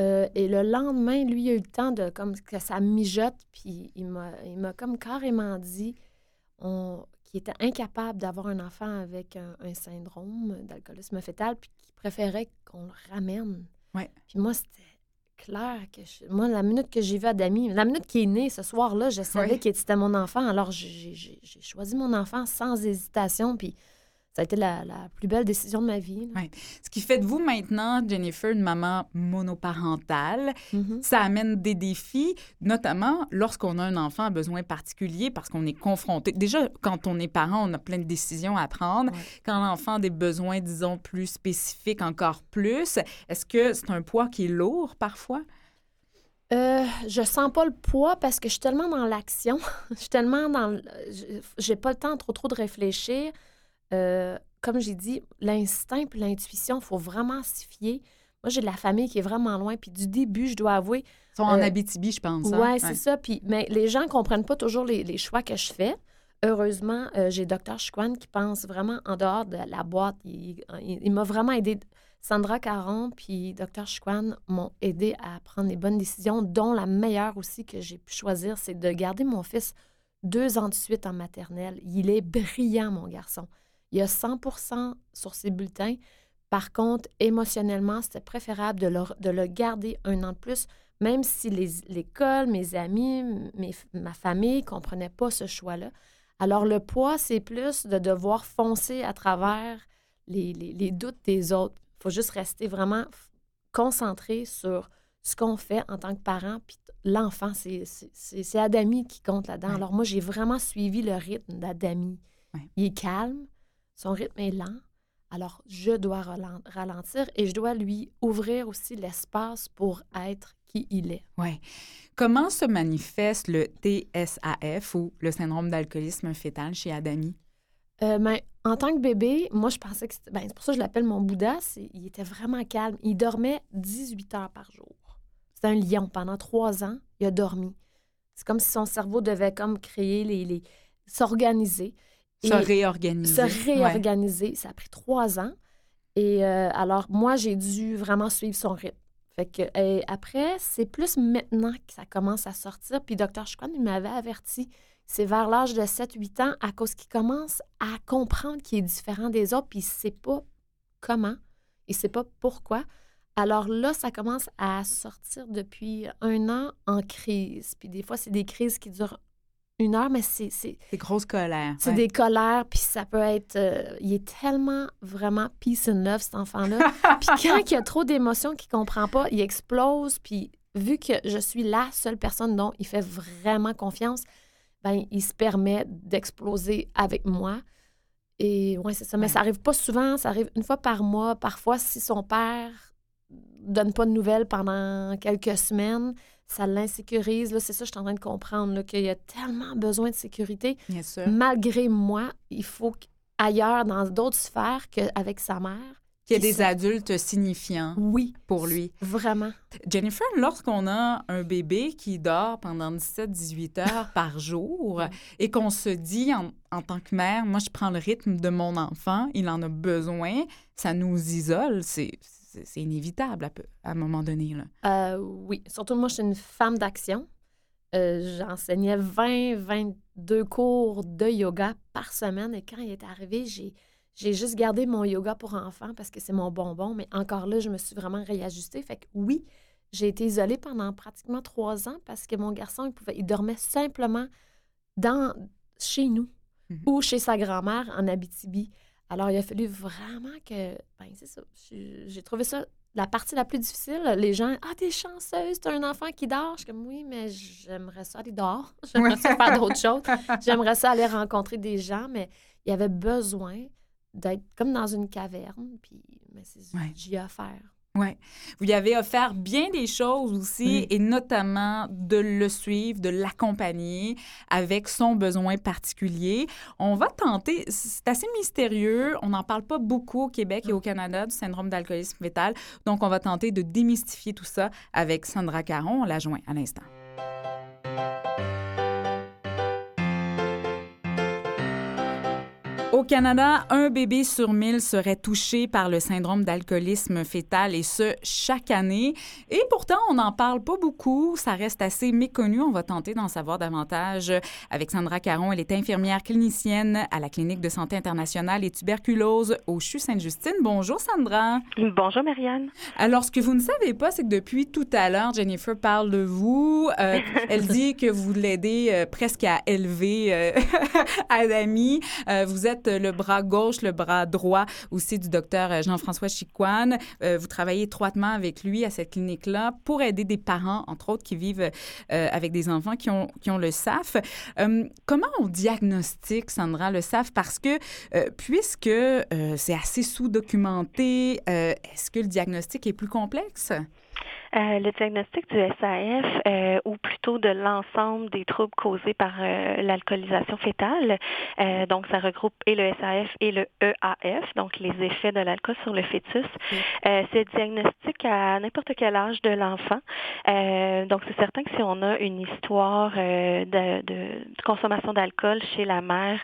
Euh, et le lendemain, lui, il a eu le temps de comme que ça mijote, puis il m'a comme carrément dit qu'il était incapable d'avoir un enfant avec un, syndrome d'alcoolisme fœtal, puis qu'il préférait qu'on le ramène. Ouais. Puis moi, c'était clair que moi, la minute que j'ai vu Adami, la minute qu'il est né ce soir-là, je savais qu'il était mon enfant. Alors, j'ai choisi mon enfant sans hésitation, puis ça a été la, plus belle décision de ma vie. Ce qui fait de vous maintenant, Jennifer, une maman monoparentale, mm-hmm. ça amène des défis, notamment lorsqu'on a un enfant à besoin particulier parce qu'on est confronté. Déjà, quand on est parent, on a plein de décisions à prendre. Quand l'enfant a des besoins, disons, plus spécifiques, encore plus, est-ce que c'est un poids qui est lourd parfois? Euh, je sens pas le poids parce que je suis tellement dans l'action. je suis tellement dans. J'ai pas le temps trop trop de réfléchir. Euh, comme j'ai dit, l'instinct et l'intuition, il faut vraiment s'y fier. Moi, j'ai de la famille qui est vraiment loin, puis du début, je dois avouer... Ils sont en euh, Abitibi, je pense. Hein? Ouais, c'est ça. Puis, mais les gens ne comprennent pas toujours les, choix que je fais. Heureusement, euh, j'ai Dr. Chouane qui pense vraiment en dehors de la boîte. Il, m'a vraiment aidé. Sandra Caron puis Dr. Chouane m'ont aidé à prendre les bonnes décisions, dont la meilleure aussi que j'ai pu choisir, c'est de garder mon fils deux ans de suite en maternelle. Il est brillant, mon garçon. Il y a 100% sur ses bulletins. Par contre, émotionnellement, c'était préférable de le, de le, garder un an de plus, même si l'école, mes amis, ma famille ne comprenaient pas ce choix-là. Alors, le poids, c'est plus de devoir foncer à travers les, les doutes des autres. Il faut juste rester vraiment concentré sur ce qu'on fait en tant que parent. Puis l'enfant, c'est Adami qui compte là-dedans. Alors, moi, j'ai vraiment suivi le rythme d'Adami. Il est calme, son rythme est lent, alors je dois ralentir et je dois lui ouvrir aussi l'espace pour être qui il est. Oui. Comment se manifeste le TSAF ou le syndrome d'alcoolisme fœtal chez Adami? Euh, ben, en tant que bébé, moi, je pensais que ben, c'est pour ça que je l'appelle mon Bouddha. Il était vraiment calme. Il dormait 18 heures par jour. C'est un lion. Pendant trois ans, il a dormi. C'est comme si son cerveau devait comme créer les, les s'organiser. Se réorganiser. Se réorganiser. Ça a pris trois ans. Et euh, alors, moi, j'ai dû vraiment suivre son rythme. Fait que, et après, c'est plus maintenant que ça commence à sortir. Puis, Dr. Chukwan, il m'avait averti. C'est vers l'âge de 7-8 ans, à cause qu'il commence à comprendre qu'il est différent des autres, puis il ne sait pas comment, il ne sait pas pourquoi. Alors là, ça commence à sortir depuis un an en crise. Puis des fois, c'est des crises qui durent une heure, mais c'est. C'est des grosses colères. C'est des colères, puis ça peut être. Euh, il est tellement vraiment peace and love, cet enfant-là. puis quand il y a trop d'émotions qu'il ne comprend pas, il explose. Puis vu que je suis la seule personne dont il fait vraiment confiance, ben, il se permet d'exploser avec moi. Et ouais, c'est ça. Mais ça arrive pas souvent, ça arrive une fois par mois. Parfois, si son père donne pas de nouvelles pendant quelques semaines, ça l'insécurise. C'est ça, je suis en train de comprendre, qu'il y a tellement besoin de sécurité. Bien sûr. Malgré moi, il faut ailleurs, dans d'autres sphères qu'avec sa mère, qu'il y a des adultes signifiants oui, pour lui. Vraiment. Jennifer, lorsqu'on a un bébé qui dort pendant 17-18 heures par jour et qu'on se dit en, en, tant que mère, moi je prends le rythme de mon enfant, il en a besoin, ça nous isole, c'est inévitable à, un moment donné. Là. Euh, oui, surtout moi je suis une femme d'action. Euh, j'enseignais 20, 22 cours de yoga par semaine et quand il est arrivé, j'ai j'ai juste gardé mon yoga pour enfants parce que c'est mon bonbon, mais encore là, je me suis vraiment réajustée. Fait que oui, j'ai été isolée pendant pratiquement trois ans parce que mon garçon, il, pouvait, il dormait simplement dans, chez nous mhm. ou chez sa grand-mère en Abitibi. Alors, il a fallu vraiment que. Ben, c'est ça. J'ai trouvé ça la partie la plus difficile. Les gens, ah, t'es chanceuse, t'as un enfant qui dort. Je suis comme, oui, mais j'aimerais ça aller dehors. J'aimerais ça faire d'autres choses. J'aimerais ça aller rencontrer des gens, mais il y avait besoin d'être comme dans une caverne, puis mais c'est j'y ai offert. Oui. Vous y avez offert bien des choses aussi, et notamment de le suivre, de l'accompagner avec son besoin particulier. On va tenter, c'est assez mystérieux, on n'en parle pas beaucoup au Québec et au Canada du syndrome d'alcoolisme fœtal, donc on va tenter de démystifier tout ça avec Sandra Caron, on la joint à l'instant. Au Canada, un bébé sur mille serait touché par le syndrome d'alcoolisme fœtal et ce, chaque année. Et pourtant, on n'en parle pas beaucoup. Ça reste assez méconnu. On va tenter d'en savoir davantage avec Sandra Caron. Elle est infirmière clinicienne à la Clinique de santé internationale et tuberculose au CHU Sainte-Justine. Bonjour, Sandra. Bonjour, Marianne. Alors, ce que vous ne savez pas, c'est que depuis tout à l'heure, Jennifer parle de vous. Euh, elle dit que vous l'aidez euh, presque à élever euh, Adami. vous êtes le bras gauche, le bras droit aussi du docteur euh, Jean-François Chicoine. Euh, vous travaillez étroitement avec lui à cette clinique-là pour aider des parents, entre autres, qui vivent euh, avec des enfants qui ont, qui ont le SAF. comment on diagnostique, Sandra, le SAF? Parce que puisque c'est assez sous-documenté, est-ce que le diagnostic est plus complexe? Euh, le diagnostic du SAF, euh, ou plutôt de l'ensemble des troubles causés par euh, l'alcoolisation fétale, donc ça regroupe et le SAF et le EAF, donc les effets de l'alcool sur le fœtus. c'est diagnostic à n'importe quel âge de l'enfant. donc c'est certain que si on a une histoire de, de, consommation d'alcool chez la mère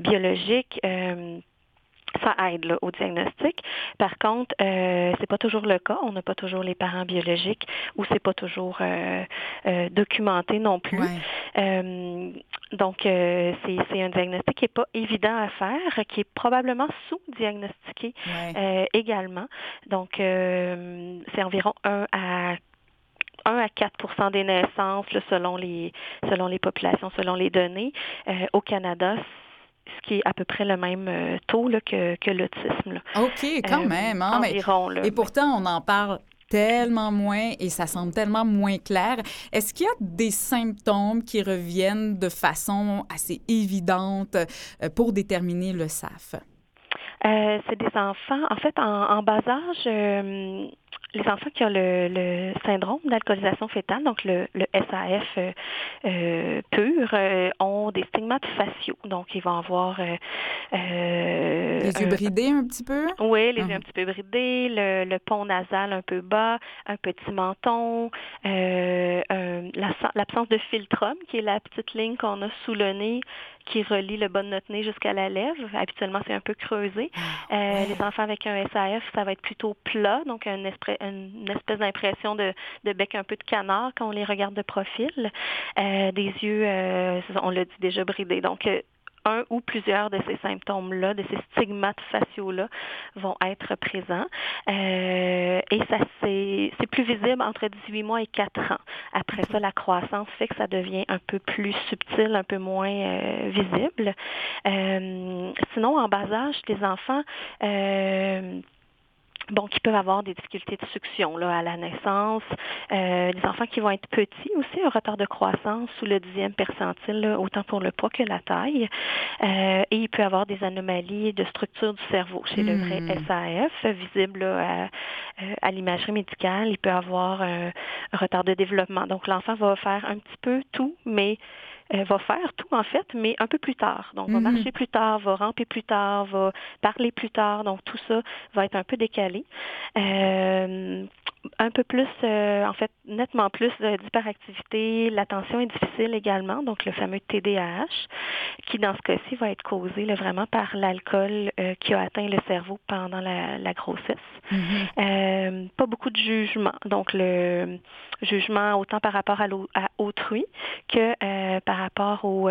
biologique, ça aide au diagnostic. Par contre, euh, c'est pas toujours le cas. On n'a pas toujours les parents biologiques ou c'est pas toujours euh, euh, documenté non plus. Euh, donc, c'est un diagnostic qui est pas évident à faire, qui est probablement sous-diagnostiqué également. Donc, c'est environ 1 à 1 à 4% des naissances selon les selon les populations, selon les données. au Canada, ce qui est à peu près le même euh, taux que, que l'autisme. OK, quand euh, même. Hein, environ, et pourtant, on en parle tellement moins et ça semble tellement moins clair. Est-ce qu'il y a des symptômes qui reviennent de façon assez évidente euh, pour déterminer le SAF? c'est des enfants, en fait, en, bas âge, les enfants qui ont le, syndrome d'alcoolisation fétale, donc le, SAF euh, euh, pur, euh, ont des stigmates faciaux. Donc, ils vont avoir... les yeux bridés un petit peu? Oui, les yeux ah. un petit peu bridés, le, pont nasal un peu bas, un petit menton, l'absence de filtrum, qui est la petite ligne qu'on a sous le nez qui relie le bas de notre nez jusqu'à la lèvre. Habituellement, c'est un peu creusé. Ah, euh, les enfants avec un SAF, ça va être plutôt plat, donc une, espèce d'impression de, bec un peu de canard quand on les regarde de profil. Euh, des yeux, euh, on l'a dit déjà, bridés. Donc, un ou plusieurs de ces symptômes-là, de ces stigmates faciaux-là vont être présents. Euh, et ça, c'est, plus visible entre 18 mois et 4 ans. Après ça, la croissance fait que ça devient un peu plus subtil, un peu moins euh, visible. Euh, sinon, en bas âge, les enfants bon, qui peuvent avoir des difficultés de succion là, à la naissance, euh, des enfants qui vont être petits aussi, un retard de croissance sous le dixième percentile, autant pour le poids que la taille. Euh, et il peut avoir des anomalies de structure du cerveau chez le vrai hmm. SAF, visible à, euh, à l'imagerie médicale. Il peut avoir un retard de développement. Donc l'enfant va faire un petit peu tout, mais elle va faire tout en fait, mais un peu plus tard. Donc, va mhm. marcher plus tard, va ramper plus tard, va parler plus tard. Donc, tout ça va être un peu décalé. Euh, un peu plus, euh, en fait, nettement plus d'hyperactivité. L'attention est difficile également, donc le fameux TDAH, qui dans ce cas-ci va être causé vraiment par l'alcool euh, qui a atteint le cerveau pendant la, grossesse. Mhm. Euh, pas beaucoup de jugement, donc le jugement autant par rapport à, à autrui que par rapport au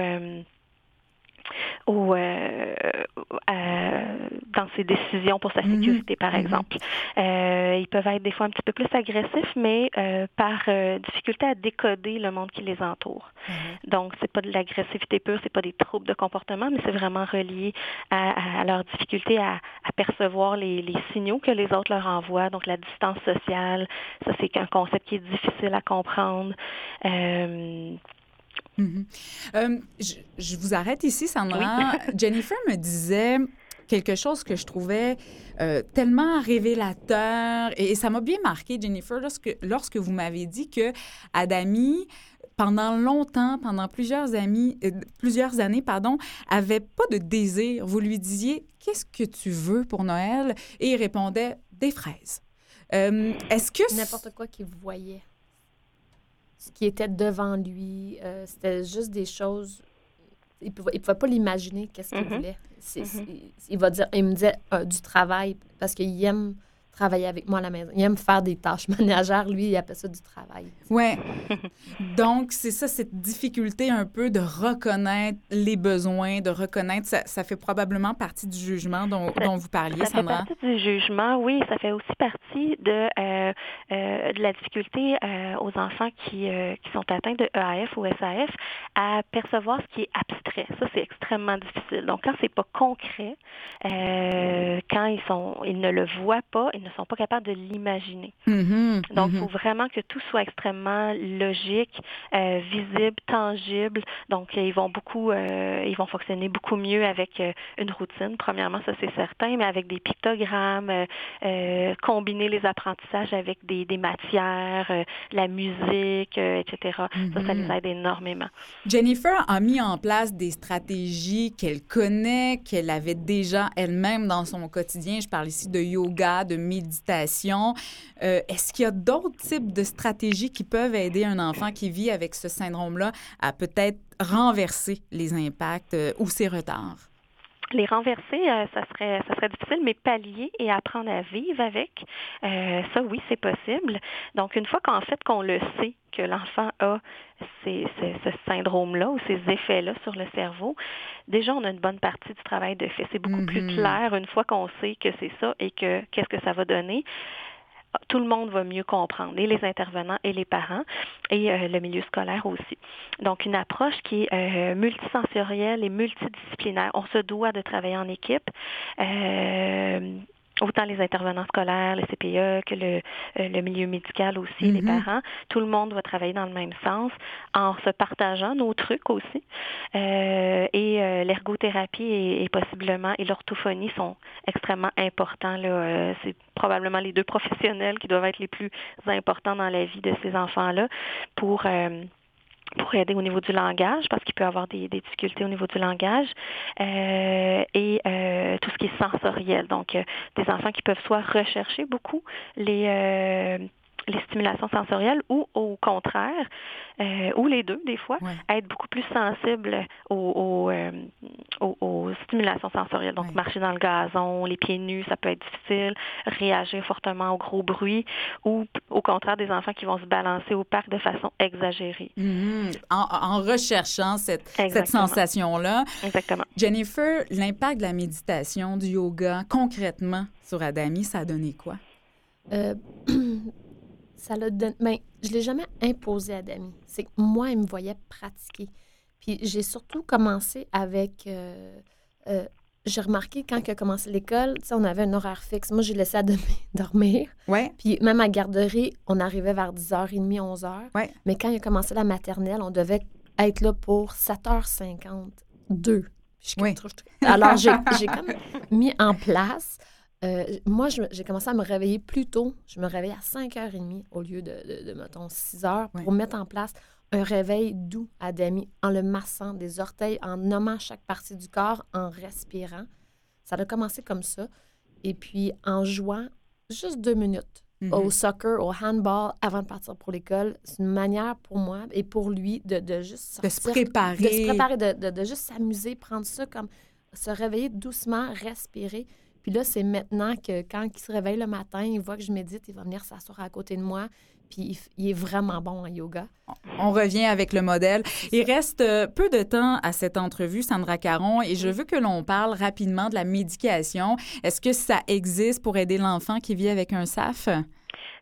ou euh, dans ses décisions pour sa mhm. sécurité, par mhm. exemple. Euh, ils peuvent être des fois un petit peu plus agressifs, mais euh, par difficulté à décoder le monde qui les entoure. Mhm. Donc, c'est pas de l'agressivité pure, c'est pas des troubles de comportement, mais c'est vraiment relié à, leur difficulté à, percevoir les, les, signaux que les autres leur envoient. Donc, la distance sociale, ça c'est un concept qui est difficile à comprendre. Mhm. Euh, je, vous arrête ici, Sandra. Jennifer me disait quelque chose que je trouvais euh, tellement révélateur et, ça m'a bien marqué, Jennifer, lorsque, lorsque vous m'avez dit que Adami pendant longtemps, pendant plusieurs, amis, euh, plusieurs années, pardon, avait pas de désir. Vous lui disiez qu'est-ce que tu veux pour Noël? Et il répondait des fraises. Est-ce que n'importe quoi qu'il voyait ce qui était devant lui. Euh, c'était juste des choses. Il ne pouvait, pas l'imaginer, qu'est-ce qu'il mm-hmm. voulait. Mm-hmm. il, va dire, il me disait euh, du travail parce qu'il aime travailler avec moi à la maison. Il aime faire des tâches ménagères. Lui, il appelle ça du travail. Oui. Donc, c'est ça, cette difficulté un peu de reconnaître les besoins, de reconnaître, ça, ça fait probablement partie du jugement dont, dont vous parliez, ça Sandra. Ça fait partie du jugement, oui. Ça fait aussi partie de, euh, euh, de la difficulté euh, aux enfants qui, qui sont atteints de EAF ou SAF à percevoir ce qui est abstrait. Ça, c'est extrêmement difficile. Donc, quand c'est pas concret, quand ils, sont, ils ne le voient pas, ils ne sont pas capables de l'imaginer. Mm-hmm, Donc, il faut mm-hmm. vraiment que tout soit extrêmement logique, euh, visible, tangible. Donc, ils vont beaucoup, euh, ils vont fonctionner beaucoup mieux avec euh, une routine. Premièrement, ça c'est certain, mais avec des pictogrammes, combiner les apprentissages avec des, matières, la musique, etc. Ça, ça les mm-hmm. aide énormément. Jennifer a mis en place des stratégies qu'elle connaît, qu'elle avait déjà elle-même dans son quotidien. Je parle ici de yoga, de méditation. Euh, est-ce qu'il y a d'autres types de stratégies qui peuvent aider un enfant qui vit avec ce syndrome-là à peut-être renverser les impacts euh, ou ses retards? Les renverser, euh, ça serait ça serait difficile, mais pallier et apprendre à vivre avec, ça oui, c'est possible. Donc une fois qu'en fait qu'on le sait que l'enfant a ces, ce syndrome-là ou ces effets-là sur le cerveau, déjà on a une bonne partie du travail de fait. C'est beaucoup plus mm-hmm. clair une fois qu'on sait que c'est ça et que qu'est-ce que ça va donner tout le monde va mieux comprendre, et les intervenants et les parents, et euh, le milieu scolaire aussi. Donc, une approche qui est euh, multisensorielle et multidisciplinaire. On se doit de travailler en équipe. Euh, autant les intervenants scolaires, le CPE que le, euh, le milieu médical aussi, les mm-hmm. parents. Tout le monde va travailler dans le même sens en se partageant nos trucs aussi. Euh, et euh, l'ergothérapie et, possiblement et l'orthophonie sont extrêmement importants. Là. c'est probablement les deux professionnels qui doivent être les plus importants dans la vie de ces enfants-là pour pour aider au niveau du langage, parce qu'il peut avoir des, difficultés au niveau du langage, euh, et euh, tout ce qui est sensoriel. Donc, euh, des enfants qui peuvent soit rechercher beaucoup les les stimulations sensorielles ou au contraire, euh, ou les deux des fois, être beaucoup plus sensible aux, euh, aux, stimulations sensorielles. Donc marcher dans le gazon, les pieds nus, ça peut être difficile, réagir fortement au gros bruit ou au contraire des enfants qui vont se balancer au parc de façon exagérée. Mm-hmm. en, recherchant cette, cette sensation-là. Exactement. Jennifer, l'impact de la méditation, du yoga, concrètement sur Adami, ça a donné quoi? Euh, ça l'a donné. Mais je ne l'ai jamais imposé à Dami. C'est que moi, il me voyait pratiquer. Puis j'ai surtout commencé avec euh, euh, j'ai remarqué quand il a commencé l'école, on avait un horaire fixe. Moi, j'ai laissé à dormir. Ouais. Puis même à garderie, on arrivait vers 10h30, 11h. Ouais. Mais quand il a commencé la maternelle, on devait être là pour 7h52. Oui. Alors, j'ai comme mis en place. Euh, moi, j'ai commencé à me réveiller plus tôt. Je me réveillais à 5h30 au lieu de, de, mettons, 6h pour mettre en place un réveil doux à Demi en le massant des orteils, en nommant chaque partie du corps, en respirant. Ça a commencé comme ça. Et puis, en jouant juste deux minutes au mhm. soccer, au handball, avant de partir pour l'école, c'est une manière pour moi et pour lui de, de juste sortir, de se préparer. De se préparer, de, de, juste s'amuser, prendre ça comme se réveiller doucement, respirer. Puis là, c'est maintenant que quand il se réveille le matin, il voit que je médite, il va venir s'asseoir à côté de moi. Puis il est vraiment bon en yoga. On revient avec le modèle. Il reste euh, peu de temps à cette entrevue, Sandra Caron, et je veux que l'on parle rapidement de la médication. Est-ce que ça existe pour aider l'enfant qui vit avec un SAF?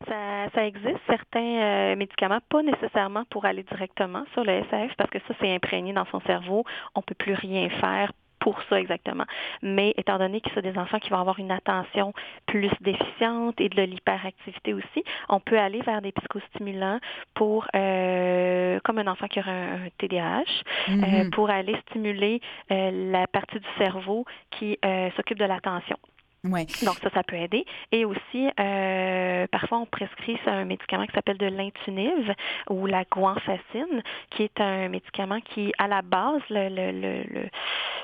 Ça, ça, existe certains euh, médicaments, pas nécessairement pour aller directement sur le SAF parce que ça, c'est imprégné dans son cerveau. On peut plus rien faire pour ça exactement. Mais étant donné que c'est des enfants qui vont avoir une attention plus déficiente et de l'hyperactivité aussi, on peut aller vers des psychostimulants pour, euh, comme un enfant qui aurait un, TDAH, euh, mm-hmm. pour aller stimuler euh, la partie du cerveau qui s'occupe de l'attention. Ouais. Donc ça, ça peut aider. Et aussi, euh, parfois, on prescrit un médicament qui s'appelle de l'intunib ou la guanfacine, qui est un médicament qui, à la base,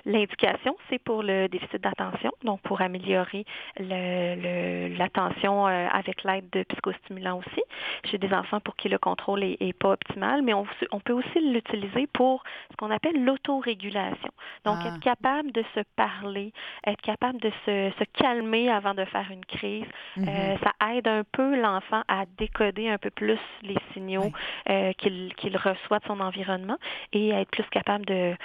l'indication, c'est pour le déficit d'attention, donc pour améliorer l'attention euh, avec l'aide de psychostimulants aussi. Chez des enfants pour qui le contrôle est, est pas optimal, mais on, on peut aussi l'utiliser pour ce qu'on appelle l'autorégulation. Donc, ah. être capable de se parler, être capable de se, se calmer avant de faire une crise. Euh, mm-hmm. ça aide un peu l'enfant à décoder un peu plus les signaux euh, qu'il reçoit de son environnement et à être plus capable de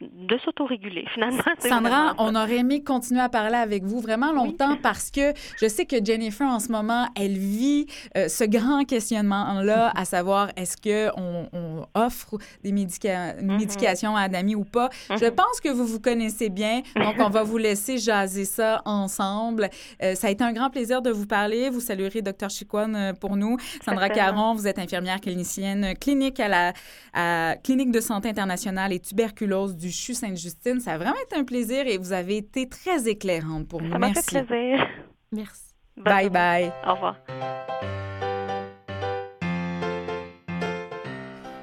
de s'autoréguler, finalement. Sandra, on aurait aimé continuer à parler avec vous vraiment longtemps parce que je sais que Jennifer, en ce moment, elle vit euh, ce grand questionnement-là, à savoir est-ce qu'on on offre des médica une médication à Adami ou pas. Je mm-hmm. pense que vous vous connaissez bien, donc on va vous laisser jaser ça ensemble. Euh, ça a été un grand plaisir de vous parler. Vous saluerez Dr. Chiquan euh, pour nous. Sandra Caron, vous êtes infirmière clinicienne clinique à la à Clinique de santé internationale et tuberculose du CHU Sainte-Justine. Ça a vraiment été un plaisir et vous avez été très éclairante pour nous. Ça m'a fait plaisir. Merci. bye bye. Au revoir.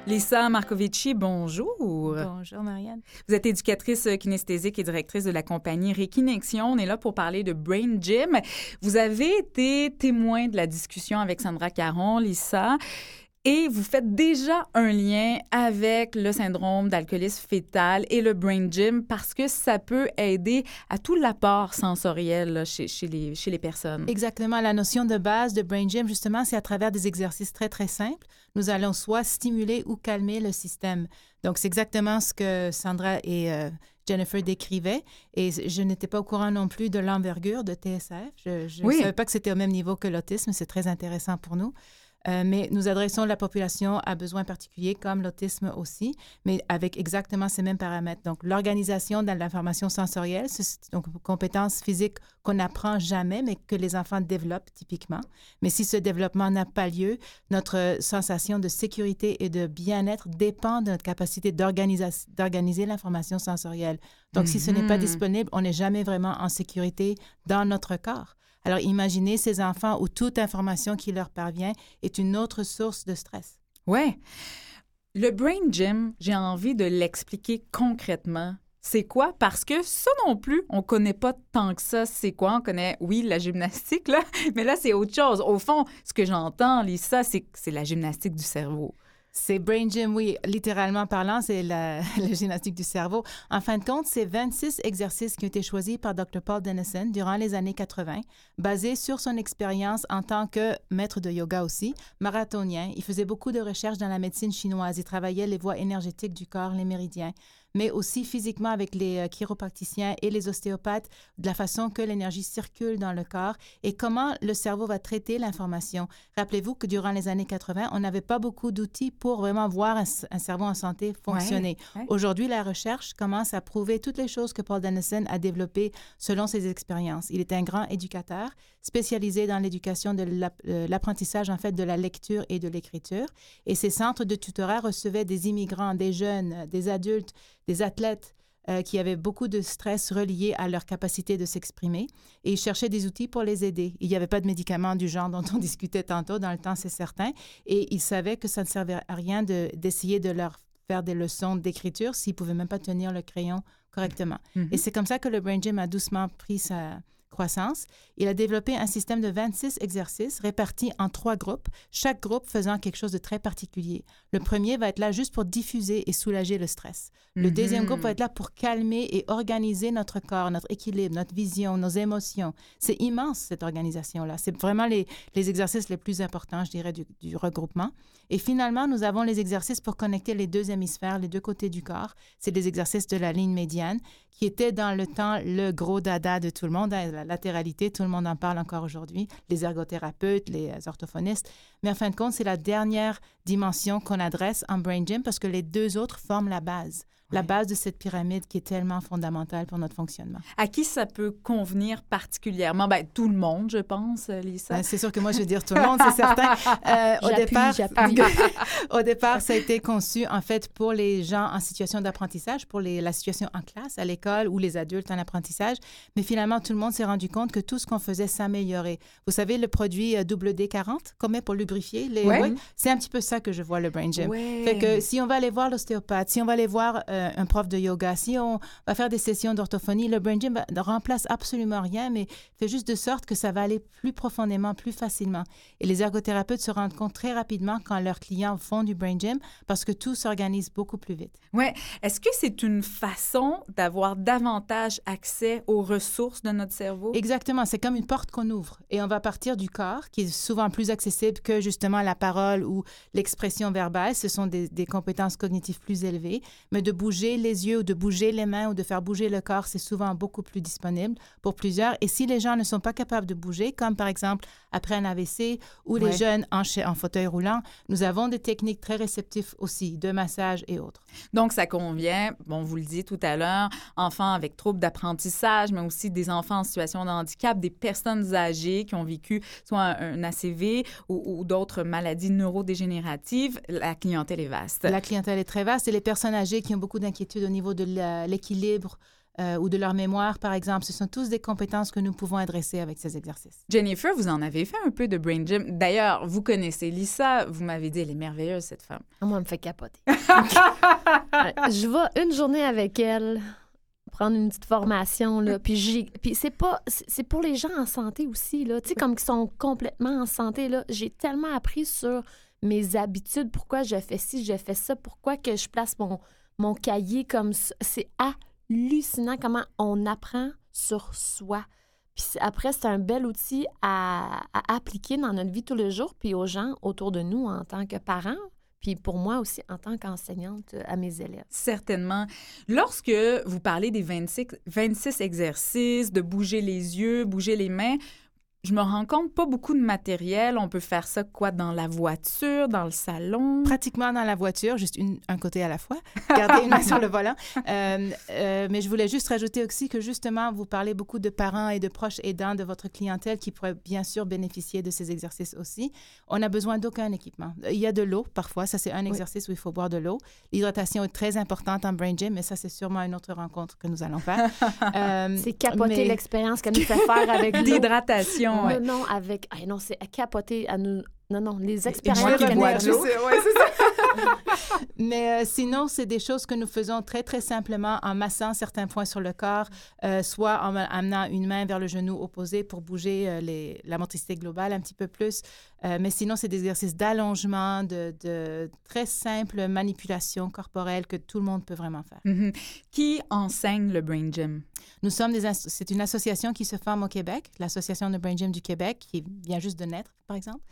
Lisa Marcovici, bonjour. Bonjour, Marianne. Vous êtes éducatrice kinesthésique et directrice de la compagnie Rekinexion. On est là pour parler de Brain Gym. Vous avez été témoin de la discussion avec Sandra Caron, Lisa. Et vous faites déjà un lien avec le syndrome d'alcoolisme fœtal et le brain gym parce que ça peut aider à tout l'apport sensoriel chez, chez, les, chez les personnes. Exactement. La notion de base de brain gym, justement, c'est à travers des exercices très, très simples. Nous allons soit stimuler ou calmer le système. Donc, c'est exactement ce que Sandra et euh, Jennifer décrivaient. Et je n'étais pas au courant non plus de l'envergure de TSF. Je ne savais pas que c'était au même niveau que l'autisme. C'est très intéressant pour nous. Euh, mais nous adressons la population à besoins particuliers comme l'autisme aussi, mais avec exactement ces mêmes paramètres. Donc, l'organisation dans l'information sensorielle, c'est donc une compétence physique qu'on n'apprend jamais, mais que les enfants développent typiquement. Mais si ce développement n'a pas lieu, notre sensation de sécurité et de bien-être dépend de notre capacité d'organiser l'information sensorielle. Donc, si ce n'est pas mm-hmm. disponible, on n'est jamais vraiment en sécurité dans notre corps. Alors imaginez ces enfants où toute information qui leur parvient est une autre source de stress. Ouais. Le brain gym, j'ai envie de l'expliquer concrètement. C'est quoi? Parce que ça non plus, on connaît pas tant que ça. C'est quoi? On connaît, oui, la gymnastique, là, mais là, c'est autre chose. Au fond, ce que j'entends, Lisa, c'est c'est la gymnastique du cerveau. C'est Brain Gym, oui, littéralement parlant, c'est la, gymnastique du cerveau. En fin de compte, c'est 26 exercices qui ont été choisis par Dr. Paul Dennison durant les années 80, basés sur son expérience en tant que maître de yoga aussi, marathonien. Il faisait beaucoup de recherches dans la médecine chinoise. Il travaillait les voies énergétiques du corps, les méridiens. Mais aussi physiquement avec les euh, chiropracticiens et les ostéopathes, de la façon que l'énergie circule dans le corps et comment le cerveau va traiter l'information. Rappelez-vous que durant les années 80, on n'avait pas beaucoup d'outils pour vraiment voir un, cerveau en santé fonctionner. Aujourd'hui, la recherche commence à prouver toutes les choses que Paul Dennison a développées selon ses expériences. Il est un grand éducateur spécialisé dans l'éducation de euh, l'apprentissage en fait de la lecture et de l'écriture. Et ses centres de tutorat recevaient des immigrants, des jeunes, des adultes, des athlètes euh, qui avaient beaucoup de stress relié à leur capacité de s'exprimer et ils cherchaient des outils pour les aider. Il n'y avait pas de médicaments du genre dont on discutait tantôt dans le temps, c'est certain, et ils savaient que ça ne servait à rien d'essayer de, leur faire des leçons d'écriture s'ils ne pouvaient même pas tenir le crayon correctement. Mm-hmm. Et c'est comme ça que le Brain Gym a doucement pris sa, croissance, il a développé un système de 26 exercices répartis en trois groupes, chaque groupe faisant quelque chose de très particulier. Le premier va être là juste pour diffuser et soulager le stress. Le deuxième groupe va mhm. être là pour calmer et organiser notre corps, notre équilibre, notre vision, nos émotions. C'est immense, cette organisation-là. C'est vraiment les, les, exercices les plus importants, je dirais, du, du regroupement. Et finalement, nous avons les exercices pour connecter les deux hémisphères, les deux côtés du corps. C'est des exercices de la ligne médiane qui était dans le temps le gros dada de tout le monde, hein, la latéralité, tout le monde en parle encore aujourd'hui, les ergothérapeutes, les euh, orthophonistes. Mais en fin de compte, c'est la dernière dimension qu'on adresse en Brain Gym parce que les deux autres forment la base la base de cette pyramide qui est tellement fondamentale pour notre fonctionnement. À qui ça peut convenir particulièrement? Ben, tout le monde, je pense, Lisa. Ben, c'est sûr que moi, je veux dire tout le monde, c'est certain. Euh, au, départ, au départ, ça a été conçu, en fait, pour les gens en situation d'apprentissage, pour les, la situation en classe, à l'école ou les adultes en apprentissage. Mais finalement, tout le monde s'est rendu compte que tout ce qu'on faisait s'améliorait. Vous savez, le produit euh, WD-40 qu'on met pour lubrifier les... Ouais. c'est un petit peu ça que je vois le Brain Gym. Fait que si on va aller voir l'ostéopathe, si on va aller voir... Euh, euh, un prof de yoga, si on va faire des sessions d'orthophonie, le brain gym ne remplace absolument rien, mais fait juste de sorte que ça va aller plus profondément, plus facilement. Et les ergothérapeutes se rendent compte très rapidement quand leurs clients font du brain gym parce que tout s'organise beaucoup plus vite. Ouais. Est-ce que c'est une façon d'avoir davantage accès aux ressources de notre cerveau? Exactement. C'est comme une porte qu'on ouvre et on va partir du corps qui est souvent plus accessible que justement la parole ou l'expression verbale. Ce sont des, des compétences cognitives plus élevées, mais de bouger les yeux ou de bouger les mains ou de faire bouger le corps, c'est souvent beaucoup plus disponible pour plusieurs. Et si les gens ne sont pas capables de bouger, comme par exemple après un AVC ou les jeunes en, en fauteuil roulant, nous avons des techniques très réceptives aussi de massage et autres. Donc, ça convient, bon, vous le dites tout à l'heure, enfants avec troubles d'apprentissage, mais aussi des enfants en situation de handicap, des personnes âgées qui ont vécu soit un, ACV ou, ou d'autres maladies neurodégénératives. La clientèle est vaste. La clientèle est très vaste et les personnes âgées qui ont beaucoup d'inquiétudes au niveau de l'équilibre euh, ou de leur mémoire, par exemple. Ce sont tous des compétences que nous pouvons adresser avec ces exercices. Jennifer, vous en avez fait un peu de brain gym. D'ailleurs, vous connaissez Lisa. Vous m'avez dit, elle est merveilleuse, cette femme. Ah, moi, elle me fait capoter. je vais une journée avec elle prendre une petite formation là puis puis c'est pas c'est pour les gens en santé aussi là tu sais comme qui sont complètement en santé là j'ai tellement appris sur mes habitudes pourquoi je fais ci je fais ça pourquoi que je place mon mon cahier comme c'est hallucinant comment on apprend sur soi. Puis après, c'est un bel outil à, appliquer dans notre vie tous les jours, puis aux gens autour de nous en tant que parents, puis pour moi aussi en tant qu'enseignante à mes élèves. Certainement. Lorsque vous parlez des 26, 26 exercices, de bouger les yeux, bouger les mains, je me rends compte, pas beaucoup de matériel. On peut faire ça, quoi, dans la voiture, dans le salon? Pratiquement dans la voiture, juste une, un côté à la fois. Garder une main sur le volant. Euh, euh, mais je voulais juste rajouter aussi que, justement, vous parlez beaucoup de parents et de proches aidants de votre clientèle qui pourraient bien sûr bénéficier de ces exercices aussi. On n'a besoin d'aucun équipement. Il y a de l'eau, parfois. Ça, c'est un exercice où il faut boire de l'eau. L'hydratation est très importante en Brain Gym, mais ça, c'est sûrement une autre rencontre que nous allons faire. Euh, c'est capoter l'expérience qu'elle nous fait faire avec l'hydratation. Non, non, avec. Ah, non, c'est capoter à nous. Non, non, les expériences. Mais euh, sinon, c'est des choses que nous faisons très, très simplement en massant certains points sur le corps, euh, soit en amenant une main vers le genou opposé pour bouger euh, les, la motricité globale un petit peu plus. mais sinon, c'est des exercices d'allongement, de, de, très simples manipulations corporelles que tout le monde peut vraiment faire. Mm-hmm. Qui enseigne le Brain Gym? Nous sommes des... C'est une association qui se forme au Québec, l'Association de Brain Gym du Québec, qui vient juste de naître, par exemple.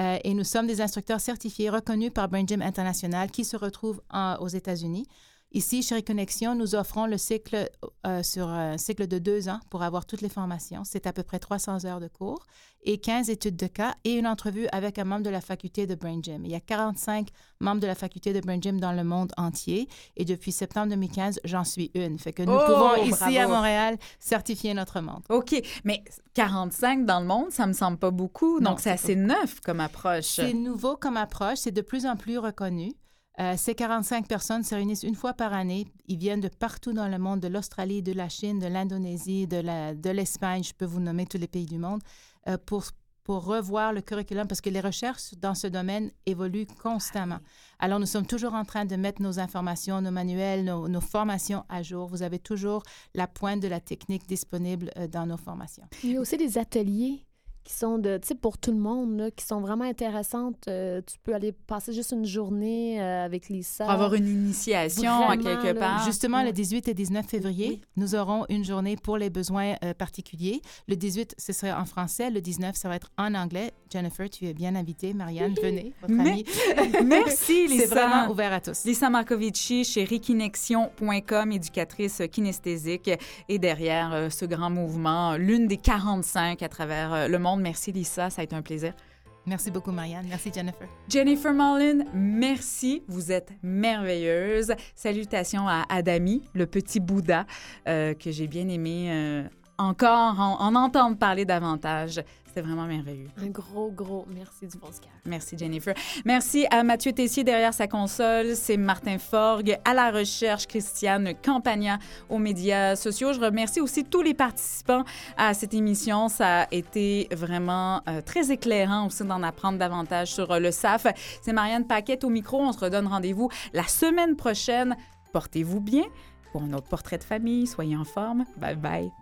Euh, et nous sommes des instructeurs certifiés reconnus par Brain Gym International qui se retrouvent aux États-Unis. Ici, chez Reconnexion, nous offrons le cycle euh, sur un cycle de deux ans pour avoir toutes les formations. C'est à peu près 300 heures de cours et 15 études de cas et une entrevue avec un membre de la faculté de Brain Gym. Il y a 45 membres de la faculté de Brain Gym dans le monde entier et depuis septembre 2015, j'en suis une. Fait que nous oh, pouvons ici à Montréal certifier notre monde. OK, mais 45 dans le monde, ça me semble pas beaucoup. Donc, c'est assez neuf comme approche. C'est nouveau comme approche. C'est de plus en plus reconnu. Euh, ces 45 personnes se réunissent une fois par année. Ils viennent de partout dans le monde, de l'Australie, de la Chine, de l'Indonésie, de l'Espagne, je peux vous nommer tous les pays du monde, euh, pour, pour revoir le curriculum parce que les recherches dans ce domaine évoluent constamment. Alors, nous sommes toujours en train de mettre nos informations, nos manuels, nos, formations à jour. Vous avez toujours la pointe de la technique disponible euh, dans nos formations. Il y a aussi des ateliers qui sont de, tu sais, pour tout le monde, là, qui sont vraiment intéressantes. Euh, tu peux aller passer juste une journée euh, avec Lisa. Pour avoir une initiation à quelque part. Justement, le 18 et 19 février, nous aurons une journée pour les besoins euh, particuliers. Le 18, ce sera en français. Le 19, ça va être en anglais. Jennifer, tu es bien invitée. Marianne, venez, votre amie. Merci, Lisa. C'est vraiment ouvert à tous. Lisa Marcovici chez Rikinexion.com, éducatrice kinesthésique. Et derrière ce grand mouvement, l'une des 45 à travers le monde Merci Lisa, ça a été un plaisir. Merci beaucoup, Marianne. Merci, Jennifer. Jennifer Mullen, merci. Vous êtes merveilleuse. Salutations à Adami, le petit Bouddha, euh, que j'ai bien aimé euh, encore en, entendre parler davantage. C'était vraiment merveilleux. Un gros, gros merci du bon Merci, Jennifer. Merci à Mathieu Tessier derrière sa console. C'est Martin Forgue à la recherche, Christiane Campagna aux médias sociaux. Je remercie aussi tous les participants à cette émission. Ça a été vraiment euh, très éclairant aussi d'en apprendre davantage sur euh, le SAF. C'est Marianne Paquette au micro. On se redonne rendez-vous la semaine prochaine. Portez-vous bien pour un autre portrait de famille. Soyez en forme. Bye bye.